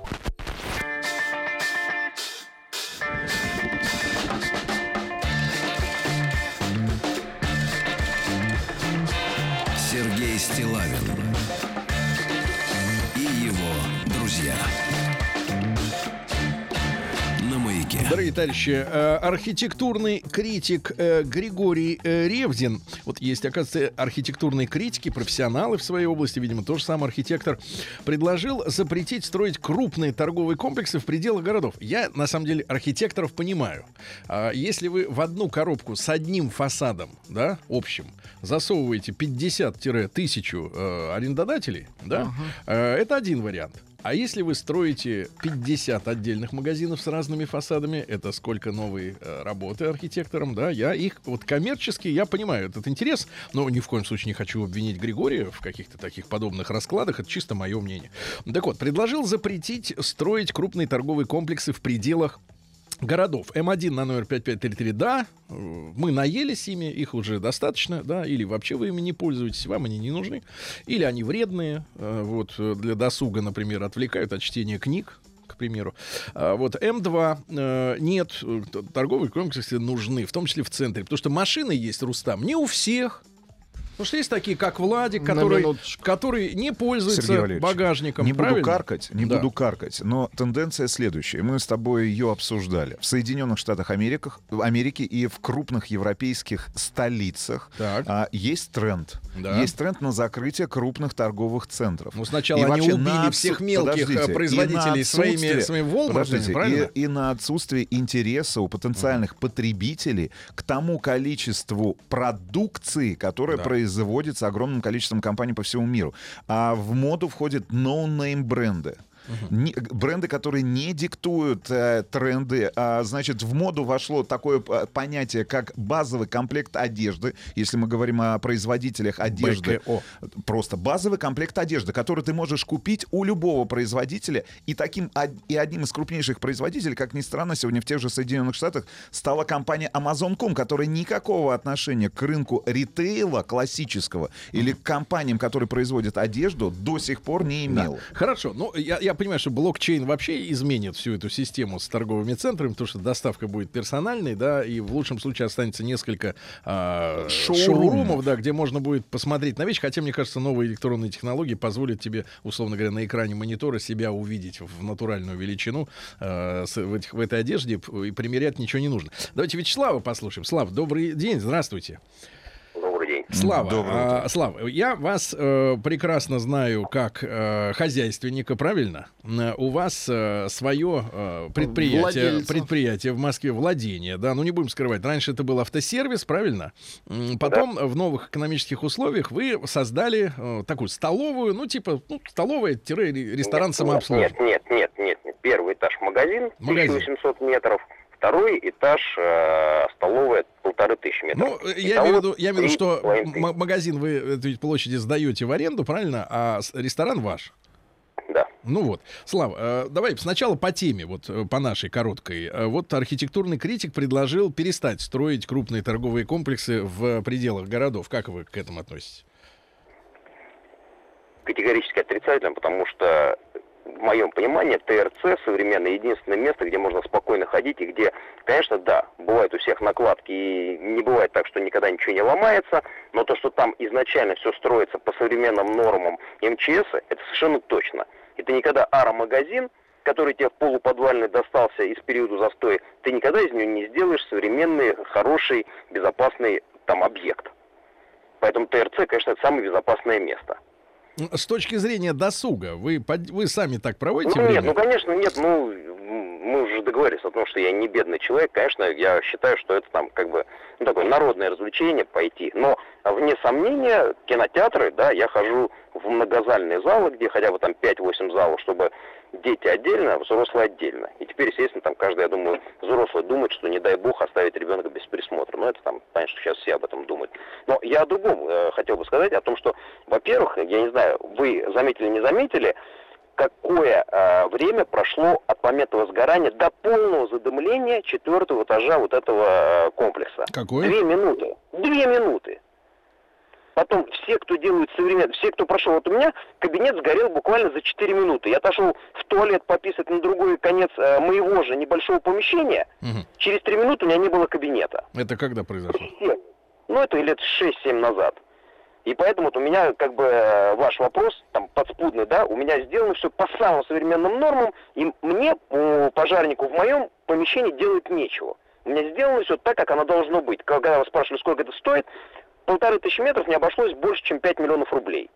Дорогие товарищи, э, архитектурный критик э, Григорий э, Ревзин, вот есть, оказывается, архитектурные критики, профессионалы в своей области, видимо, тоже сам архитектор, предложил запретить строить крупные торговые комплексы в пределах городов. Я, на самом деле, архитекторов понимаю. А Если вы в одну коробку с одним фасадом, да, общим, засовываете 50-1000 э, арендодателей, да, э, это один вариант. А если вы строите 50 отдельных магазинов с разными фасадами, это сколько новой э, работы архитекторам, да? Я их вот коммерчески я понимаю этот интерес, но ни в коем случае не хочу обвинить Григория в каких-то таких подобных раскладах. Это чисто мое мнение. Так вот, предложил запретить строить крупные торговые комплексы в пределах городов. М1 на номер 5533, да, мы наелись ими, их уже достаточно, да, или вообще вы ими не пользуетесь, вам они не нужны, или они вредные, э, вот, э, для досуга, например, отвлекают от чтения книг, к примеру. А вот М2 э, нет, торговые комплексы нужны, в том числе в центре, потому что машины есть, Рустам, не у всех. Потому что есть такие, как Владик, который, который не пользуется багажником. Не буду правильно? каркать, не Да. буду каркать, но тенденция следующая. Мы с тобой ее обсуждали. В Соединенных Штатах Америках, Америки и в крупных европейских столицах Так. а, есть тренд. Да. Есть тренд на закрытие крупных торговых центров. Ну, сначала И они вообще убили на всех мелких, Подождите, э, на производителей своими- своими Подождите, правильно? И, и на отсутствие интереса у потенциальных потребителей к тому количеству продукции, которая Да. производится огромным количеством компаний по всему миру. А в моду входят no-name бренды. Не- бренды, которые не диктуют э, тренды, а, значит, в моду вошло такое п- понятие, как базовый комплект одежды, если мы говорим о производителях одежды. БКО. Просто базовый комплект одежды, который ты можешь купить у любого производителя. И таким и одним из крупнейших производителей, как ни странно, сегодня в тех же Соединенных Штатах стала компания Amazon.com, которая никакого отношения к рынку ритейла классического или к компаниям, которые производят одежду, до сих пор не Да. имела. Хорошо, ну я, я понимаю, что блокчейн вообще изменит всю эту систему с торговыми центрами, потому что доставка будет персональной, да, и в лучшем случае останется несколько а, Шоурумов. да, где можно будет посмотреть на вещи. Хотя, мне кажется, новые электронные технологии позволят тебе, условно говоря, на экране монитора себя увидеть в натуральную величину э, с- в, этих- в этой одежде и примерять ничего не нужно. Давайте Вячеслава послушаем. Слав, добрый день, здравствуйте. День. Слава, Доброе а, Слава, я вас э, прекрасно знаю как э, хозяйственника, правильно? У вас э, свое э, предприятие, предприятие в Москве, владение, да, ну не будем скрывать. Раньше это был автосервис, правильно? Потом в новых экономических условиях вы создали э, такую столовую, ну типа, ну столовая-ресторан самообслуживания. Нет, нет, нет, нет, нет. Первый этаж магазин, Магазин. 1800 метров. Второй этаж э, столовая полторы тысячи метров. Ну, э, я Итого имею в виду, я имею в виду, три что м- магазин вы этой площади сдаете в аренду, правильно? А ресторан ваш. Да. Ну вот, Слав, э, давай сначала по теме, вот э, по нашей короткой. Вот архитектурный критик предложил перестать строить крупные торговые комплексы в пределах городов. Как вы к этому относитесь? Категорически отрицательно, потому что в моем понимании ТРЦ современное единственное место, где можно спокойно ходить и где, конечно, да, бывают у всех накладки и не бывает так, что никогда ничего не ломается, но то, что там изначально все строится по современным нормам МЧС, это совершенно точно. Это никогда ара-магазин, который тебе в полуподвальный достался из периода застоя, ты никогда из него не сделаешь современный, хороший, безопасный там объект. Поэтому ТРЦ, конечно, это самое безопасное место. С точки зрения досуга, вы, вы сами так проводите Ну время? нет, ну конечно, нет, ну мы уже договорились о том, что я не бедный человек, конечно, я считаю, что это там как бы ну, такое народное развлечение пойти. Но вне сомнения, кинотеатры, да, я хожу в многозальные залы, где хотя бы там 5-8 залов, чтобы дети отдельно, а взрослые отдельно. И теперь, естественно, там каждый, я думаю, взрослый думает, что не дай бог оставить ребенка без присмотра. Но это там, понятно, что сейчас все об этом думают. Но я о другом э, хотел бы сказать, о том, что, во-первых, я не знаю, вы заметили, не заметили, какое э, время прошло от момента возгорания до полного задымления четвертого этажа вот этого э, комплекса. Какое? Две минуты. Две минуты. Потом все, кто делают современно, все, кто прошел, вот у меня кабинет сгорел буквально за 4 минуты. Я отошел в туалет пописать на другой конец э, моего же небольшого помещения. Мгм. Через 3 минуты у меня не было кабинета. Это когда произошло? Ну, это лет 6-7 назад. И поэтому вот у меня, как бы, э, ваш вопрос, там, подспудный, да, у меня сделано все по самым современным нормам, и мне, у пожарнику в моем помещении делать нечего. У меня сделано все так, как оно должно быть. Когда вас спрашивали, сколько это стоит, полторы тысячи метров не обошлось больше, чем 5 миллионов рублей.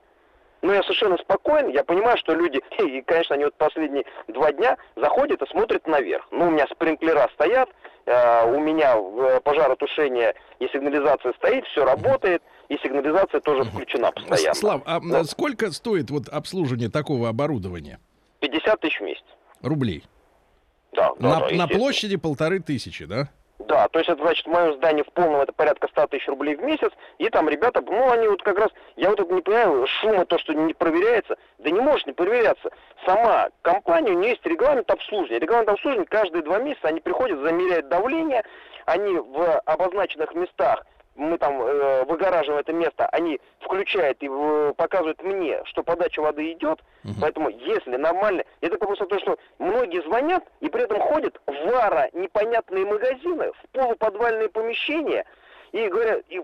Но я совершенно спокоен, я понимаю, что люди, и, конечно, они вот последние два дня заходят и смотрят наверх. Ну, у меня спринклера стоят, э, у меня в- пожаротушение и сигнализация стоит, все работает, и сигнализация тоже включена постоянно. Слав, а м, Да. сколько стоит вот обслуживание такого оборудования? 50 тысяч в месяц. Рублей. Да, да, на, да, на площади полторы тысячи, да? Да, то есть это значит в моем здании в полном это порядка 100 тысяч рублей в месяц, и там ребята, ну они вот как раз, я вот это не понимаю, шума то, что не проверяется, да не может не проверяться. Сама компания, у нее есть регламент обслуживания. Регламент обслуживания каждые два месяца они приходят, замеряют давление, они в обозначенных местах мы там э, выгораживаем это место, они включают и в- показывают мне, что подача воды идет. Поэтому, если нормально, это просто то, что многие звонят и при этом ходят в вара непонятные магазины, в полуподвальные помещения и говорят, и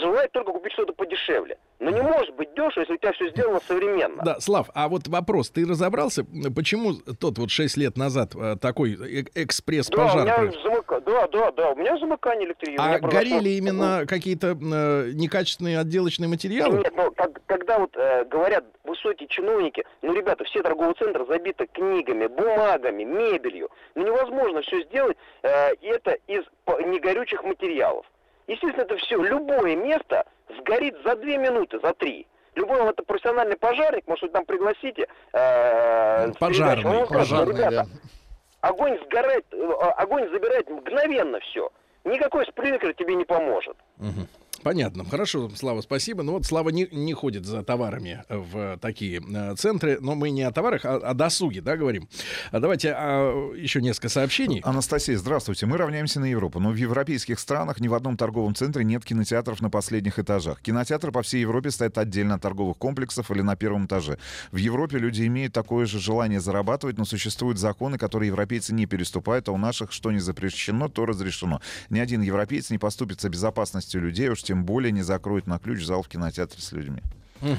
желают только купить что-то подешевле. Но не может быть дешево, если у тебя все сделано современно. Да, Слав, а вот вопрос, ты разобрался, почему тот вот 6 лет назад э, такой э- Да, экспресс-пожар произошел? замыка- да, да, да, у меня замыкание электричества. А произошло- горели именно какие-то э, некачественные отделочные материалы? Нет, ну, как- когда вот э, говорят высокие чиновники, ну, ребята, все торговые центры забиты книгами, бумагами, мебелью. Ну, невозможно все сделать, э, и это из негорючих материалов. Естественно, это все, любое место сгорит за две минуты, за три. Любой вот это профессиональный пожарник, может, вы там пригласите. э, с Пожарный, он скажет, Пожарный, ребята, да. огонь сгорает, э, огонь забирает мгновенно все. Никакой спринклер тебе не поможет. Мгм. Понятно. Хорошо, Слава, спасибо. Ну вот Слава не, не ходит за товарами в такие э, центры, но мы не о товарах, а о досуге, да, говорим. А давайте а, еще несколько сообщений. Анастасия, здравствуйте. Мы равняемся на Европу, но в европейских странах ни в одном торговом центре нет кинотеатров на последних этажах. Кинотеатры по всей Европе стоят отдельно от торговых комплексов или на первом этаже. В Европе люди имеют такое же желание зарабатывать, но существуют законы, которые европейцы не переступают, а у наших что не запрещено, то разрешено. Ни один европеец не поступится безопасностью людей, уж тем более не закроет на ключ зал в кинотеатре с людьми. Мгм.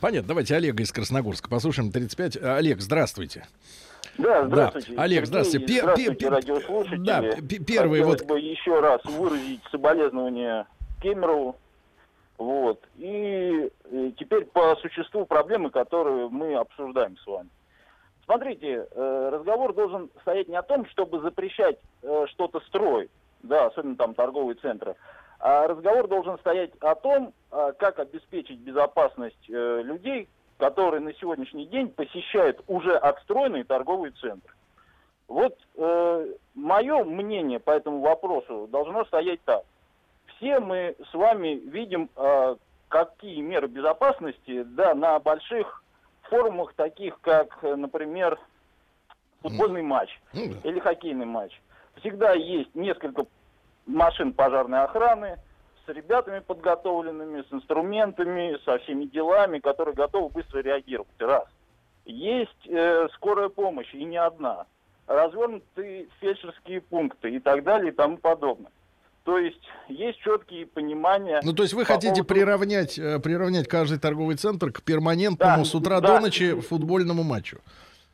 Понятно. Давайте Олега из Красногорска послушаем. 35. А, Олег, здравствуйте. Да, здравствуйте. Да. Олег, здравствуйте. Пе- здравствуйте, пе- радиослушатели. да, пе- первый Хотелось вот- бы еще раз выразить соболезнования Кемерову. Вот. И, э, теперь по существу проблемы, которые мы обсуждаем с вами. Смотрите, э, разговор должен стоять не о том, чтобы запрещать э, что-то строить, да, особенно там торговые центры, разговор должен стоять о том, а, как обеспечить безопасность э, людей, которые на сегодняшний день посещают уже отстроенные торговые центры. Вот мое мнение по этому вопросу должно стоять так. Все мы с вами видим, э, какие меры безопасности да, на больших форумах, таких как, э, например, футбольный матч Ну, или хоккейный матч. Всегда есть несколько машин пожарной охраны с ребятами подготовленными, с инструментами, со всеми делами, которые готовы быстро реагировать. Раз. Есть э, скорая помощь, и не одна. Развернуты фельдшерские пункты и так далее и тому подобное. То есть есть четкие понимания. Ну, то есть вы по хотите поводу- приравнять, э, приравнять каждый торговый центр к перманентному Да, с утра да. до ночи футбольному матчу.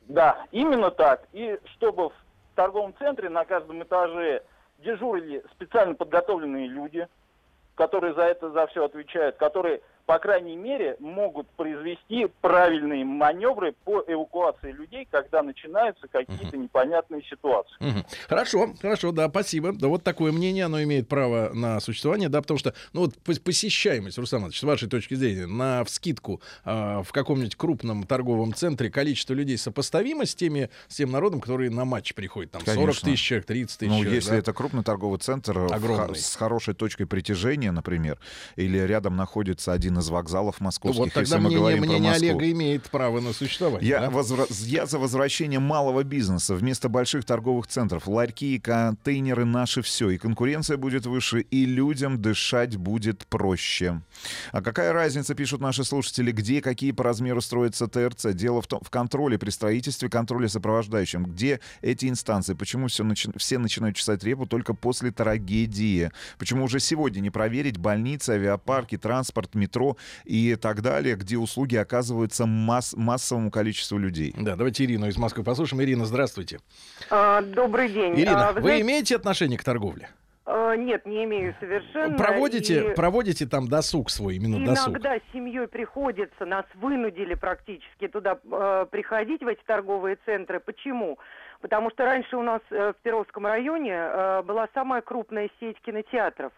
Да, именно так. И чтобы в торговом центре на каждом этаже дежурили специально подготовленные люди, которые за это за все отвечают, которые по крайней мере, могут произвести правильные маневры по эвакуации людей, когда начинаются какие-то непонятные ситуации. Мгм. Хорошо, хорошо, да, спасибо. Да, вот такое мнение, оно имеет право на существование, да, потому что, ну вот пос- посещаемость, Руслан Иванович, с вашей точки зрения, на вскидку а, в каком-нибудь крупном торговом центре количество людей сопоставимо с теми, с тем народом, который на матч приходит, там 40 Конечно. тысяч человек, 30 тысяч Ну, человек, если да? это крупный торговый центр в ха- Огромный. с хорошей точкой притяжения, например, или рядом находится один из вокзалов московских, вот тогда если мы мнение, говорим про мнение Москву. Олега имеет право на существование. Я, да? возра- я за возвращение малого бизнеса вместо больших торговых центров. Ларьки и контейнеры наши все. И конкуренция будет выше, и людям дышать будет проще. А какая разница, пишут наши слушатели, где, какие по размеру строятся ТРЦ? Дело в том, в контроле при строительстве, контроле сопровождающем. Где эти инстанции? Почему все, начи- все начинают чесать репу только после трагедии? Почему уже сегодня не проверить больницы, авиапарки, транспорт, метро и так далее, где услуги оказываются масс- массовому количеству людей? Да, давайте Ирину из Москвы послушаем. Ирина, здравствуйте. А, Добрый день. Ирина, А, вы, знаете, имеете отношение к торговле? а, Нет, не имею совершенно. Проводите, и проводите там досуг свой, именно досуг. Иногда с семьей приходится, нас вынудили практически туда э, приходить, в эти торговые центры. Почему? Потому что раньше у нас э, в Перовском районе э, была самая крупная сеть кинотеатров.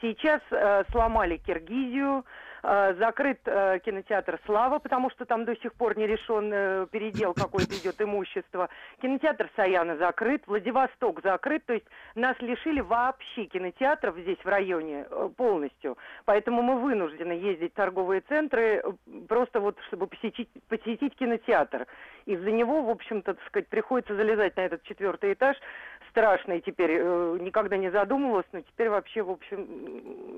Сейчас э, сломали Киргизию, закрыт э, кинотеатр «Слава», потому что там до сих пор не решен э, передел какой-то идет имущество. Кинотеатр «Саяна» закрыт, Владивосток закрыт. То есть нас лишили вообще кинотеатров здесь в районе э, полностью. Поэтому мы вынуждены ездить в торговые центры э, просто вот, чтобы посетить, посетить кинотеатр. Из-за него, в общем-то, сказать, приходится залезать на этот четвертый этаж. Страшно и теперь э, никогда не задумывалась, но теперь вообще, в общем,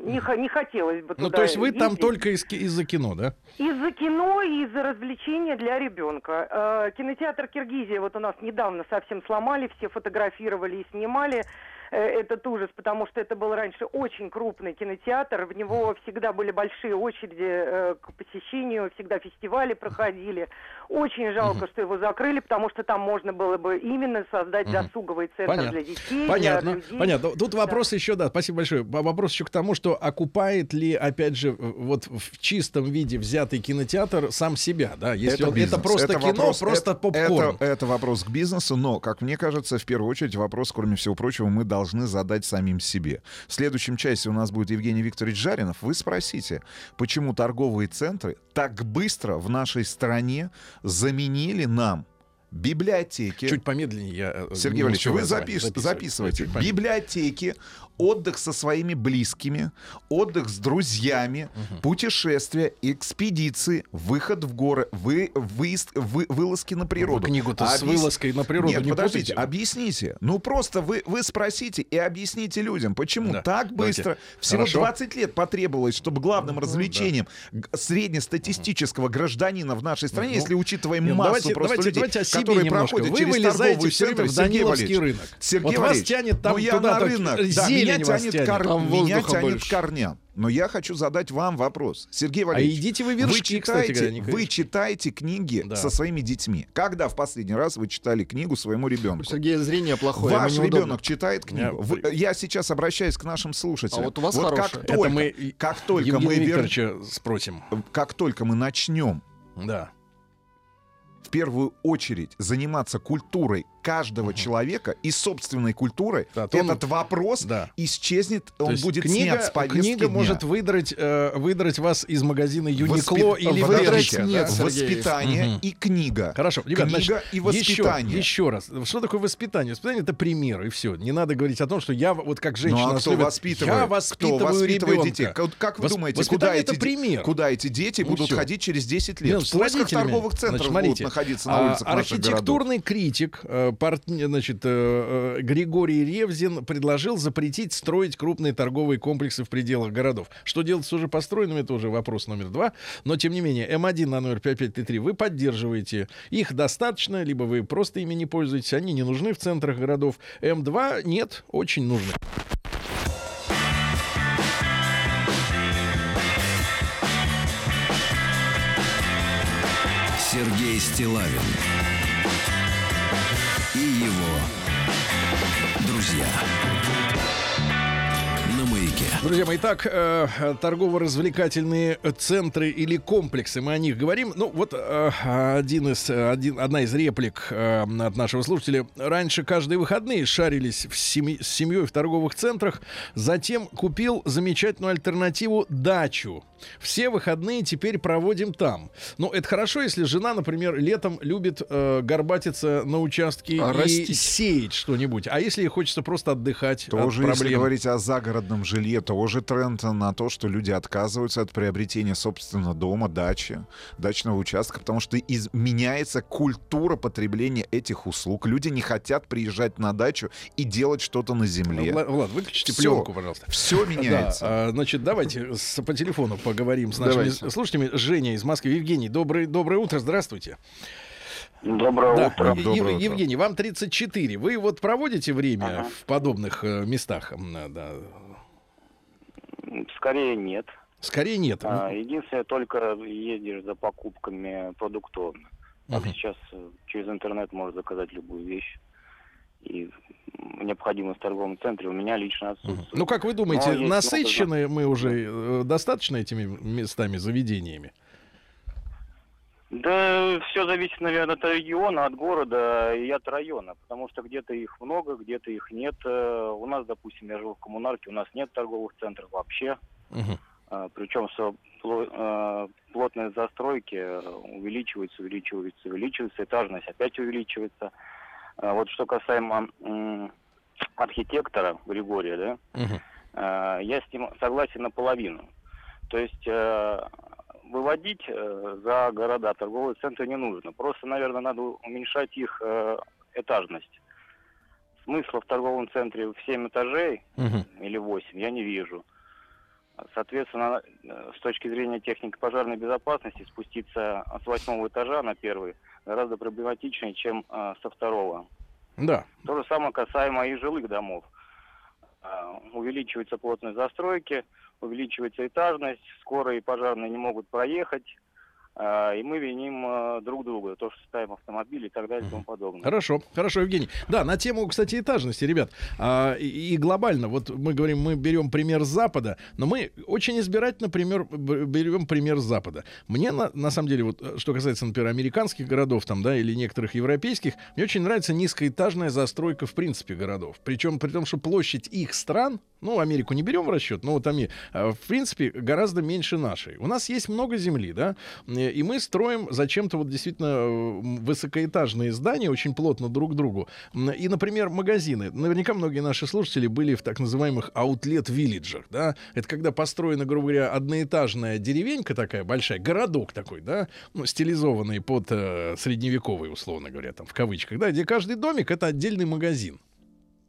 не, не хотелось бы Ну, туда то есть вы там ездить. только из, из-за кино, да? Из-за кино и из-за развлечения для ребенка. Э, кинотеатр Киргизия вот у нас недавно совсем сломали, все фотографировали и снимали этот ужас, потому что это был раньше очень крупный кинотеатр, в него всегда были большие очереди э, к посещению, всегда фестивали проходили. Очень жалко, что его закрыли, потому что там можно было бы именно создать досуговый центр Понятно. для детей, Понятно, для людей. понятно. Тут вопрос еще, да, спасибо большое. Вопрос еще к тому, что окупает ли, опять же, вот в чистом виде взятый кинотеатр сам себя, да? Если он- это, просто Это кино, вопрос- просто это- попкорн. Это, это вопрос к бизнесу, но, как мне кажется, в первую очередь вопрос, кроме всего прочего, мы должны задать самим себе. В следующем часе у нас будет Евгений Викторович Жаринов. Вы спросите, почему торговые центры так быстро в нашей стране заменили нам библиотеки, Чуть помедленнее я. э, Сергей не Валерьевич, вы записывать. записывайте. Помедленнее. Библиотеки, отдых со своими близкими, отдых с друзьями, путешествия, экспедиции, выход в горы, вы, выезд, вы, вылазки на природу. Вы книгу-то с Объяс- вылазкой на природу Нет, не подождите, путайте. объясните. Ну просто вы, вы спросите и объясните людям, почему Да, так давайте. быстро. Всего Хорошо. 20 лет потребовалось, чтобы главным развлечением г- среднестатистического гражданина в нашей стране, Ну, если учитываем Нет, массу давайте, просто давайте, людей, давайте о себе которые немножко. проходят Вы через время центры, в Сергей Даниловский Валерьевич. рынок. Сергей Вот вас Валерьевич, тянет там ну я туда на рынок, да, меня вас тянет, тянет. кор- Там меня тянет больше. к корням. Но я хочу задать вам вопрос. Сергей А Валерьевич, идите вы вы вершки, кстати читаете, говоря, Николай вы читаете книги Да. со своими детьми. Когда в последний раз вы читали книгу своему ребенку? У Сергея зрение плохое, Ваш ребенок читает книгу. Я- Вы- Я, сейчас обращаюсь к нашим слушателям. А вот у вас как хорошее. Это только, мы и- как только мы вер- спросим. как только мы начнем Да. В первую очередь заниматься культурой каждого человека и собственной культурой, Да, то он- этот вопрос Да. исчезнет, То он будет книга, снят с повестки книга дня. может выдрать, э, выдрать вас из магазина Юникло Воспит- или Верочка. нет, да? Воспитание Мгм. и книга. Хорошо, ребят, Книга значит, и воспитание. Еще, еще раз. Что такое воспитание? Воспитание это пример, и все. Не надо говорить о том, что я вот как Ну женщина а нас кто любит, воспитывает? Я воспитываю, кто воспитывает ребенка. детей? Как, как вы Вос- думаете, куда эти, пример. куда эти дети Ну, будут всё. ходить через 10 Нет, лет? с в поисках торговых центров Значит, будут находиться на а, городов. Архитектурный критик э, парт- значит, э, э, Григорий Ревзин предложил запретить строить крупные торговые комплексы в пределах городов. Что делать с уже построенными, это уже вопрос номер два. Но, тем не менее, М1 на номер 5533 вы поддерживаете. Их достаточно, либо вы просто ими не пользуетесь. Они не нужны в центрах городов. М2 нет, очень нужны. Сергей Стилавин его друзья мои, итак, э, торгово-развлекательные центры или комплексы, мы о них говорим. Ну, вот э, один из, один, одна из реплик э, от нашего слушателя. Раньше каждые выходные шарились в семь, с семьей в торговых центрах, затем купил замечательную альтернативу дачу. Все выходные теперь проводим там. Ну, это хорошо, если жена, например, летом любит э, горбатиться на участке А и растить. сеять что-нибудь. А если ей хочется просто отдыхать Тоже, от если проблем? говорить о загородном жилье, тоже тренд на то, что люди отказываются от приобретения собственного дома, дачи, дачного участка, потому что из- меняется культура потребления этих услуг. Люди не хотят приезжать на дачу и делать что-то на земле. Влад, Влад, выключите Всё. пленку, пожалуйста. Все меняется. Да, а, значит, давайте с- по телефону поговорим с нашими Давайте. слушателями. Женя из Москвы. Евгений, добрый, доброе утро, здравствуйте. Доброе Да, утро. Е- Доброе Ев- утро. Евгений, вам 34. Вы вот проводите время Ага. в подобных э, местах? Да. Скорее нет. Скорее нет. А, единственное, только ездишь за покупками продуктовыми. Так Мгм. сейчас э, через интернет можно заказать любую вещь. И необходимость в торговом центре у меня лично отсутствует. Ну, как вы думаете, Но насыщены мы уже э, достаточно этими местами, заведениями? Да, все зависит, наверное, от региона, от города и от района, потому что где-то их много, где-то их нет. Э, У нас, допустим, я живу в коммунарке, у нас нет торговых центров вообще. Мгм. А, Причем э, плотные застройки э, увеличиваются, увеличиваются, увеличиваются, этажность опять увеличивается. Вот что касаемо архитектора Григория, да, э, я с ним согласен наполовину. То есть э, выводить э, за города торговые центры не нужно. Просто, наверное, надо уменьшать их э, этажность. Смысла в торговом центре в 7 этажей Мгм. или 8 я не вижу. Соответственно, э, с точки зрения техники пожарной безопасности спуститься с восьмого этажа на первый гораздо проблематичнее, чем э, со второго. Да. То же самое касаемо и жилых домов. А, Увеличивается плотность застройки, увеличивается этажность, скорые и пожарные не могут проехать, и мы виним а, друг друга, то, что ставим автомобили и так далее и тому подобное. Хорошо, хорошо, Евгений. Да, на тему, кстати, этажности, ребят, а, и, и глобально, вот мы говорим, мы берем пример Запада, но мы очень избирательно пример, берем пример Запада. Мне, на, на самом деле, вот э, что касается, например, американских городов там, да, или некоторых европейских, мне очень нравится низкоэтажная застройка в принципе городов. Причем при том, что площадь их стран, ну, Америку не берем в расчет, но вот они, э, в принципе, гораздо меньше нашей. У нас есть много земли, да, э, и мы строим зачем-то вот действительно высокоэтажные здания очень плотно друг к другу. И, например, магазины. Наверняка многие наши слушатели были в так называемых аутлет-виллиджах, да. Это когда построена, грубо говоря, одноэтажная деревенька такая большая, городок такой, да, ну, стилизованный под э, средневековый, условно говоря, там, в кавычках, да, где каждый домик — это отдельный магазин.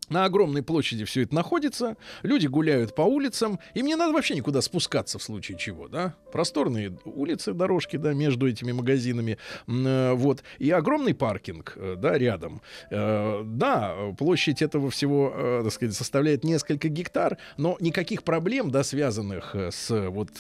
На огромной площади все это находится, люди гуляют по улицам, и мне надо вообще никуда спускаться в случае чего, да? Просторные улицы, дорожки, да, между этими магазинами, э, вот, и огромный паркинг, э, да, рядом. Э, Да, площадь этого всего, так сказать, составляет несколько гектар, но никаких проблем, да, связанных с вот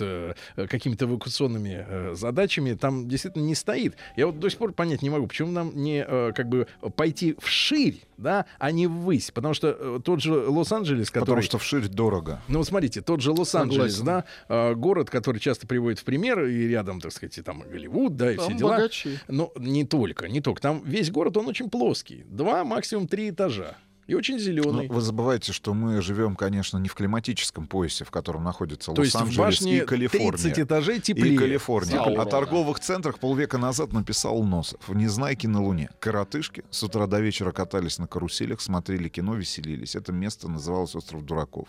какими-то эвакуационными задачами там действительно не стоит. Я вот до сих пор понять не могу, почему нам не как бы пойти вширь, да, а не ввысь, потому что э, тот же Лос-Анджелес, который... Потому что вширь дорого. Ну, вот смотрите, тот же Лос-Анджелес, да, э, город, который часто приводит в пример, и рядом, так сказать, и там Голливуд, да, и все Там дела. богачи. Но не только, не только. Там весь город, он очень плоский. Два, максимум три этажа. И очень зеленый. вы забываете, что мы живем, конечно, не в климатическом поясе, в котором находится Лос-Анджелес и Калифорния. 30 этажей теплее. И Калифорния. Саура, О да. торговых центрах полвека назад написал Носов. В Незнайке на Луне. Коротышки с утра до вечера катались на каруселях, смотрели кино, веселились. Это место называлось Остров Дураков.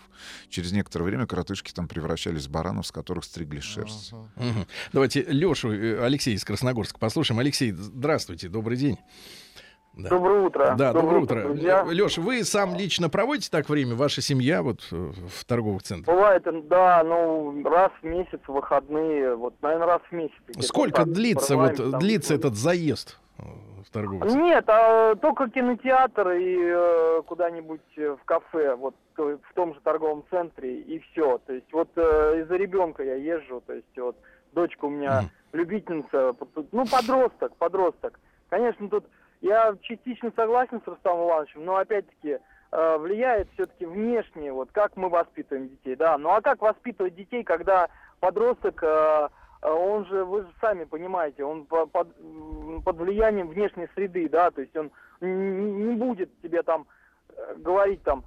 Через некоторое время коротышки там превращались в баранов, с которых стригли шерсть. Мгм. Давайте Лешу, э, Алексей из Красногорска послушаем. Алексей, здравствуйте, добрый день. Да. Доброе утро. Да, доброе утро. друзья. Леша, вы сам лично проводите так время, ваша семья вот э, в торговых центрах? Бывает, да, ну, раз в месяц выходные, вот, наверное, раз в месяц. Сколько так длится, вот, прорываемся там длится этот заезд э, в торговый? Нет, а только кинотеатр и э, куда-нибудь э, в кафе, вот в том же торговом центре, и все. То есть вот э, из-за ребенка я езжу, то есть вот дочка у меня Мгм. любительница, ну, подросток, подросток. Конечно, тут я частично согласен с Рустамом Ивановичем, но опять-таки э, влияет все-таки внешне, вот как мы воспитываем детей, да. Ну а как воспитывать детей, когда подросток, э, э, он же, вы же сами понимаете, он по- под, под влиянием внешней среды, да, то есть он не будет тебе там говорить там,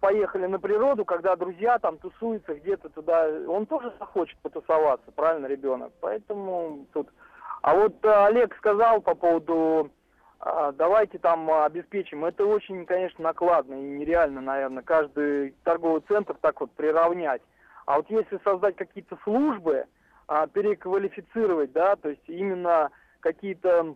поехали на природу, когда друзья там тусуются где-то туда, он тоже захочет потусоваться, правильно, ребенок? Поэтому тут... А вот Олег сказал по поводу давайте там а, обеспечим. Это очень, конечно, накладно и нереально, наверное, каждый торговый центр так вот приравнять. А вот если создать какие-то службы, а, переквалифицировать, да, то есть именно какие-то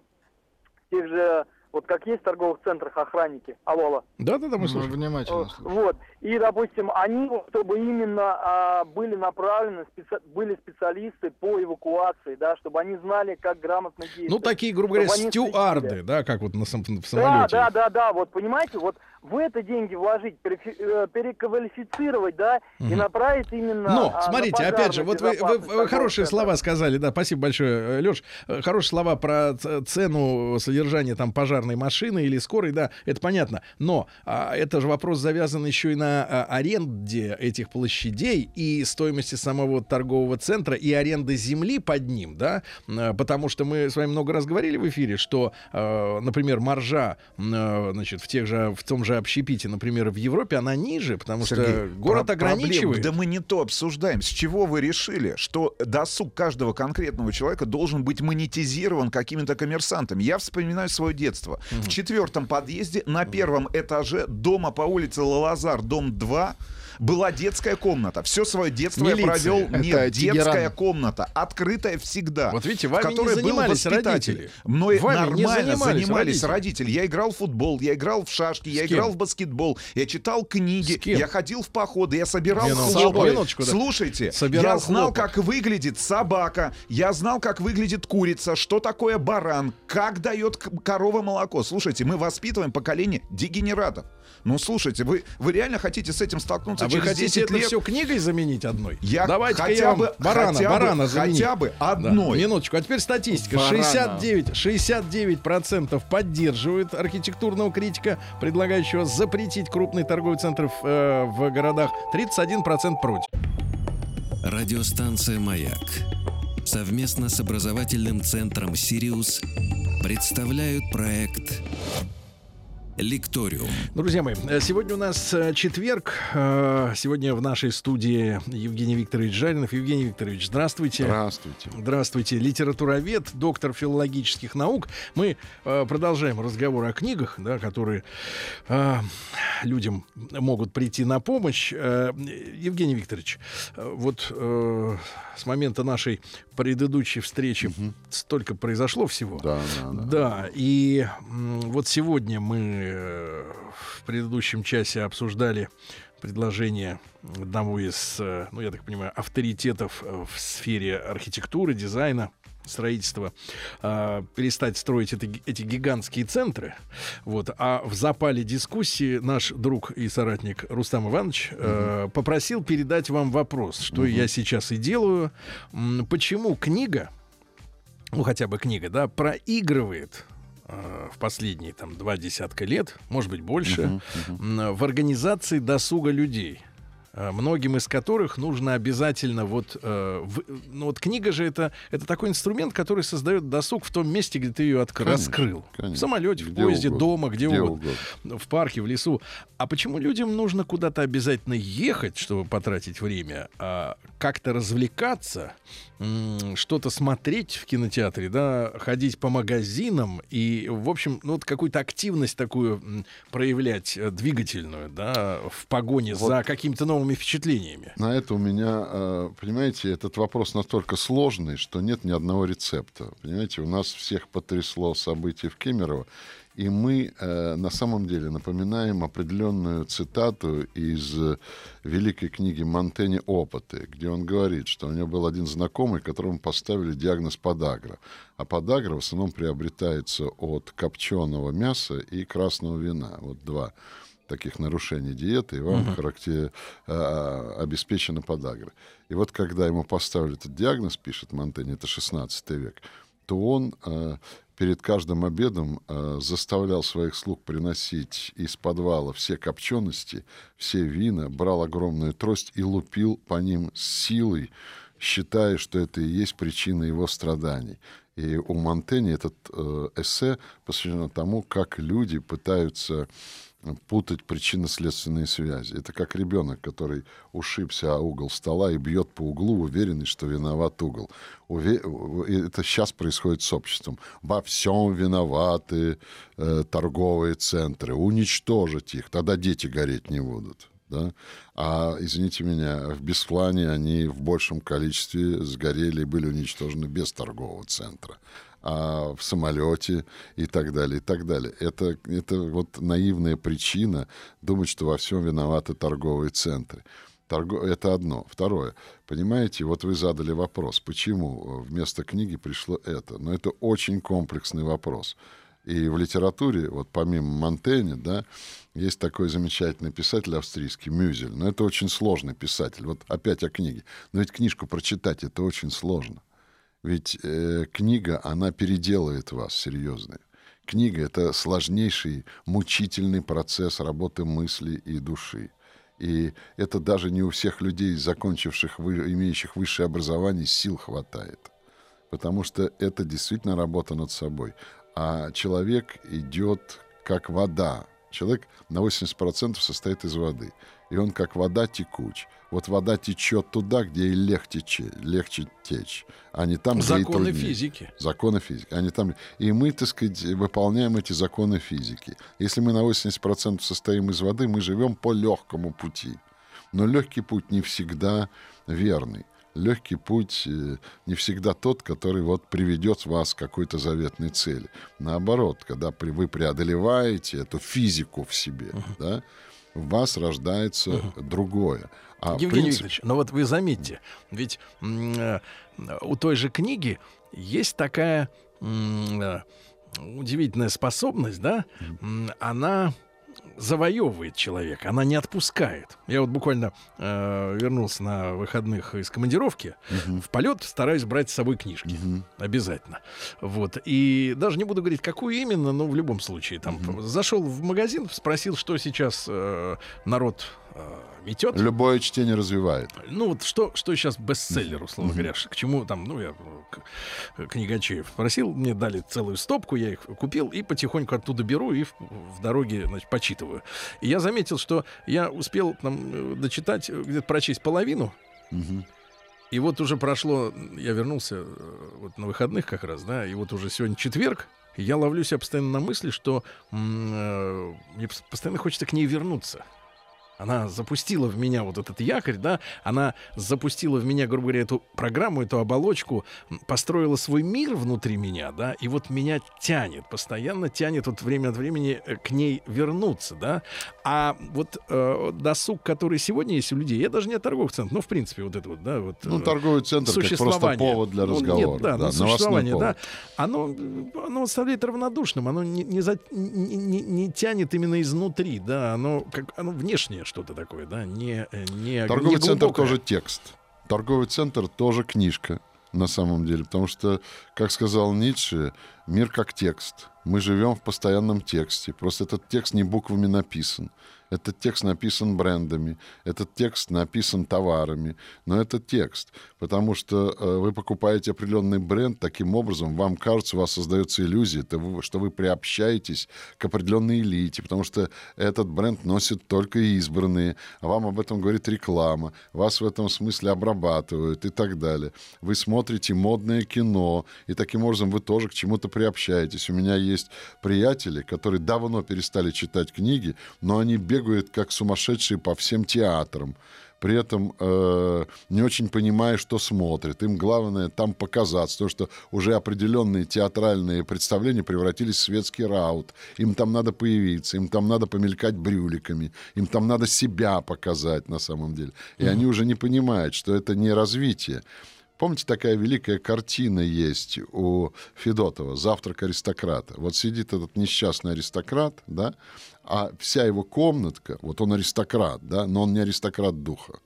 тех же, вот как есть в торговых центрах охранники. Алло, алло. Да-да-да, мы Мы слушаем. внимательно Э, слушаем. Вот. И, допустим, они, чтобы именно а, были направлены, специ- были специалисты по эвакуации, да, чтобы они знали, как грамотно действовать. Ну, такие, грубо говоря, стюарды, следили. да, как вот на сам- в Да, самолете. да, да, да, вот понимаете, вот в это деньги вложить, э, переквалифицировать, да, и Мгм. направить именно. Но, а, смотрите, опять же, вот вы, вы- вы хорошие центров. слова сказали, да, спасибо большое, Леш. Хорошие слова про цену содержания там пожарной машины или скорой, да, это понятно. Но а, это же вопрос завязан еще и на а, аренде этих площадей и стоимости самого торгового центра и аренды земли под ним, да, потому что мы с вами много раз говорили в эфире, что, э, например, маржа, э, значит, в тех же, в том же общепите, например, в Европе, она ниже, потому что Сергей, город про- проблем- ограничивает. Да мы не то обсуждаем. С чего вы решили, что досуг каждого конкретного человека должен быть монетизирован какими-то коммерсантами? Я вспоминаю свое детство. В четвертом подъезде на первом этаже дома по улице Лалазар, дом 2, была детская комната. Все свое детство Милиция. я провел. Это Нет, Тегеран. детская комната, открытая всегда. Вот видите, в вами не которой был занимались воспитатель. родители. Мной Вами не нормально занимались занимались, родители. родители. Я играл в футбол, я играл в шашки, я С кем? играл в баскетбол, я читал книги, я ходил в походы, я собирал Минуточку, хлопок. минуточку, да. Слушайте, Собирал я знал, хлопок. как выглядит собака, я знал, как выглядит курица, что такое баран, как дает корова молоко. Слушайте, мы воспитываем поколение дегенератов. Ну, слушайте, вы, вы реально хотите с этим столкнуться А вы хотите 10 это лет? все книгой заменить одной? Я Давайте хотя я вам бы- барана, хотя бы- барана заменить. хотя бы Да, одной. минуточку. А теперь статистика. Барана. 69, 69% поддерживают архитектурного критика, предлагающего запретить крупные торговые центры в, э, в городах. 31% против. Радиостанция «Маяк» совместно с образовательным центром «Сириус» представляют проект «Лекториум». Друзья мои, э, сегодня у нас э, четверг. Э, Сегодня в нашей студии Евгений Викторович Жаринов. Евгений Викторович, здравствуйте. Здравствуйте. Здравствуйте, литературовед, доктор филологических наук. Мы продолжаем разговор о книгах, да, которые людям могут прийти на помощь. Евгений Викторович, вот с момента нашей предыдущей встречи столько произошло всего. Да, да, да. Да, и вот сегодня мы э, в предыдущем часе обсуждали предложение одного из, э, ну, я так понимаю, авторитетов э, в сфере архитектуры, дизайна, строительства, э, перестать строить это эти гигантские центры. Вот. А в запале дискуссии наш друг и соратник Рустам Иванович э, попросил передать вам вопрос, что я сейчас и делаю. Почему книга, ну хотя бы книга, да, проигрывает э, в последние там два десятка лет, может быть больше, м, в организации досуга людей. Э, Многим из которых нужно обязательно вот, э, в- ну вот книга же это это такой инструмент, который создает досуг в том месте, где ты ее откры- Конечно, раскрыл, конечно. в самолете, в Где поезде, угодно, дома, где, где угодно, в парке, в лесу. А почему людям нужно куда-то обязательно ехать, чтобы потратить время, а как-то развлекаться, что-то смотреть в кинотеатре, да, ходить по магазинам и, в общем, ну вот какую-то активность такую проявлять э, двигательную, да, в погоне Вот. за какими-то новыми впечатлениями. На это у меня, э, понимаете, этот вопрос настолько сложный, что нет ни одного рецепта. Понимаете, у нас всех потрясло событие в Кемерово, и мы э, на самом деле напоминаем определенную цитату из э, великой книги Монтенья «Опыты», где он говорит, что у него был один знакомый, которому поставили диагноз подагра. А подагра в основном приобретается от копченого мяса и красного вина. Вот два таких нарушений диеты, и вам характер, а, обеспечена подагра. И вот когда ему поставили этот диагноз, пишет Монтень, это 16 век, то он э, перед каждым обедом э, заставлял своих слуг приносить из подвала все копчености, все вина, брал огромную трость и лупил по ним с силой, считая, что это и есть причина его страданий. И у Монтени этот э, эссе посвящено тому, как люди пытаются путать причинно-следственные связи. Это как ребенок, который ушибся о угол стола и бьет по углу, уверенный, что виноват угол. Уве... Это сейчас происходит с обществом. Во всем виноваты э, торговые центры. Уничтожить их, тогда дети гореть не будут. Да? А, извините меня, в Бесплане они в большем количестве сгорели и были уничтожены без торгового центра а в самолете и так далее, и так далее. Это, это вот наивная причина думать, что во всем виноваты торговые центры. Торго... Это одно. Второе. Понимаете, вот вы задали вопрос, почему вместо книги пришло это. Но это очень комплексный вопрос. И в литературе, вот помимо Монтэня, да, есть такой замечательный писатель австрийский, Мюзель. Но это очень сложный писатель. Вот опять о книге. Но ведь книжку прочитать это очень сложно. Ведь э, книга, она переделает вас, серьезно. Книга — это сложнейший, мучительный процесс работы мысли и души. И это даже не у всех людей, закончивших, имеющих высшее образование, сил хватает. Потому что это действительно работа над собой. А человек идет как вода. Человек на 80% состоит из воды. И он как вода текуч вот вода течет туда, где и легче, легче течь, а не там, законы где и труднее. физики. Законы физики. Не там... И мы, так сказать, выполняем эти законы физики. Если мы на 80% состоим из воды, мы живем по легкому пути. Но легкий путь не всегда верный. Легкий путь э, не всегда тот, который вот приведет вас к какой-то заветной цели. Наоборот, когда вы преодолеваете эту физику в себе, uh-huh. да, в вас рождается uh-huh. другое. А Евгений принцип... Викторович, но вот вы заметьте, ведь э, у той же книги есть такая э, удивительная способность, да, она завоевывает человека, она не отпускает. Я вот буквально э, вернулся на выходных из командировки. Uh-huh. В полет стараюсь брать с собой книжки. Uh-huh. Обязательно. Вот. И даже не буду говорить, какую именно, но в любом случае. Там uh-huh. зашел в магазин, спросил, что сейчас э, народ э, метет. Любое чтение развивает. Ну вот что, что сейчас бестселлер, условно uh-huh. говоря, к чему там, ну я книгачеев просил, мне дали целую стопку, я их купил и потихоньку оттуда беру и в, в дороге, значит, почитываю. И я заметил, что я успел там э, дочитать, э, где-то прочесть половину. И вот уже прошло, я вернулся э, вот на выходных как раз, да, и вот уже сегодня четверг, я ловлю себя постоянно на мысли, что м- мне постоянно хочется к ней вернуться. Она запустила в меня вот этот якорь, да, она запустила в меня, грубо говоря, эту программу, эту оболочку, построила свой мир внутри меня, да, и вот меня тянет, постоянно тянет вот время от времени э, к ней вернуться, да. А вот э, досуг, который сегодня есть у людей, я даже не о торговых центрах, ну, в принципе, вот это вот, да, вот. Ну, торговый центр как просто повод для разговора. Ну, нет, да, да существование, повод. да, оно, оно оставляет равнодушным, оно не, не, за, не, не, не тянет именно изнутри, да, оно, как, оно внешнее что-то такое, да, не, не Торговый не центр тоже текст. Торговый центр тоже книжка на самом деле, потому что, как сказал Ницше, мир как текст. Мы живем в постоянном тексте. Просто этот текст не буквами написан. Этот текст написан брендами, этот текст написан товарами, но это текст, потому что э, вы покупаете определенный бренд, таким образом вам кажется, у вас создается иллюзия, что вы приобщаетесь к определенной элите, потому что этот бренд носит только избранные, а вам об этом говорит реклама, вас в этом смысле обрабатывают и так далее. Вы смотрите модное кино, и таким образом вы тоже к чему-то приобщаетесь. У меня есть приятели, которые давно перестали читать книги, но они бегают бегают как сумасшедшие по всем театрам при этом э, не очень понимая, что смотрят. Им главное там показаться, то что уже определенные театральные представления превратились в светский раут. Им там надо появиться, им там надо помелькать брюликами, им там надо себя показать на самом деле. И mm-hmm. они уже не понимают, что это не развитие. Помните, такая великая картина есть у Федотова «Завтрак аристократа». Вот сидит этот несчастный аристократ, да, а вся его комнатка, вот он аристократ, да, но он не аристократ духа.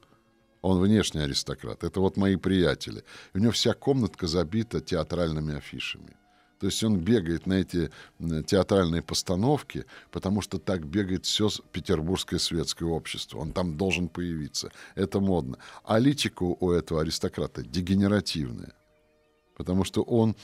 Он внешний аристократ. Это вот мои приятели. У него вся комнатка забита театральными афишами. То есть он бегает на эти театральные постановки, потому что так бегает все петербургское светское общество. Он там должен появиться. Это модно. А личико у этого аристократа дегенеративное. Потому что он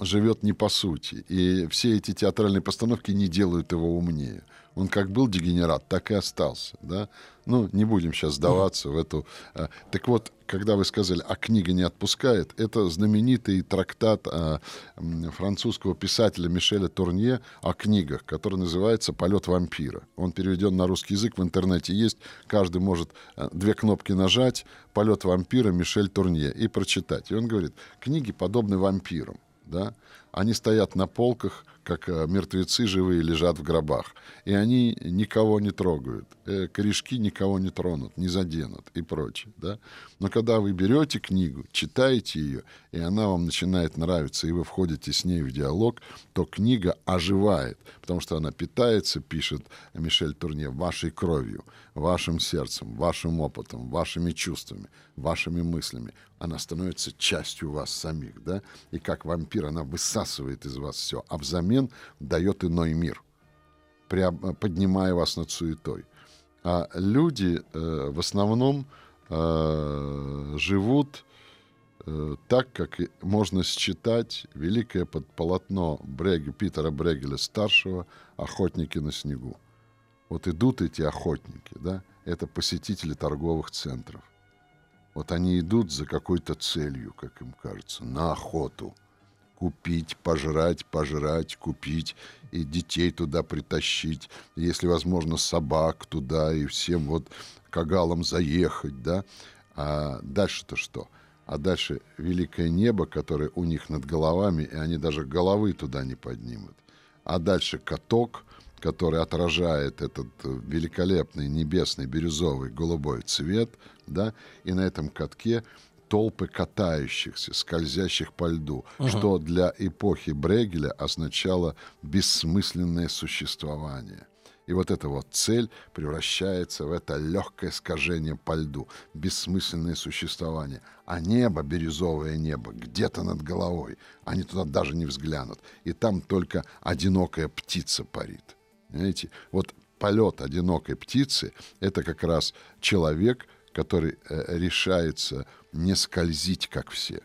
живет не по сути. И все эти театральные постановки не делают его умнее. Он как был дегенерат, так и остался. Да? Ну, не будем сейчас сдаваться в эту... а, Так вот, когда вы сказали, а книга не отпускает, это знаменитый трактат м, французского писателя Мишеля Турнье о книгах, который называется «Полет вампира». Он переведен на русский язык, в интернете есть. Каждый может а, две кнопки нажать «Полет вампира» Мишель Турнье и прочитать. И он говорит, книги подобны вампирам. Да? Они стоят на полках, как э, мертвецы живые лежат в гробах. И они никого не трогают. Э, корешки никого не тронут, не заденут и прочее. Да? Но когда вы берете книгу, читаете ее, и она вам начинает нравиться, и вы входите с ней в диалог, то книга оживает, потому что она питается, пишет Мишель Турне, вашей кровью, вашим сердцем, вашим опытом, вашими чувствами, вашими мыслями. Она становится частью вас самих, да? И как вампир она высасывает из вас все, а взамен дает иной мир, преоб- поднимая вас над суетой. А люди э, в основном э, живут э, так, как можно считать великое под полотно Брег, Питера Брегеля старшего «Охотники на снегу». Вот идут эти охотники, да, это посетители торговых центров. Вот они идут за какой-то целью, как им кажется, на охоту. Купить, пожрать, пожрать, купить, и детей туда притащить, если возможно, собак туда, и всем вот кагалам заехать, да. А дальше-то что? А дальше великое небо, которое у них над головами, и они даже головы туда не поднимут. А дальше каток, который отражает этот э, великолепный небесный бирюзовый голубой цвет, да, и на этом катке толпы катающихся, скользящих по льду, что для эпохи Брегеля означало бессмысленное существование. И вот эта вот цель превращается в это легкое скольжение по льду, бессмысленное существование. А небо, бирюзовое небо, где-то над головой, они туда даже не взглянут. И там только одинокая птица парит. Понимаете? Вот полет одинокой птицы — это как раз человек, который э, решается не скользить, как все,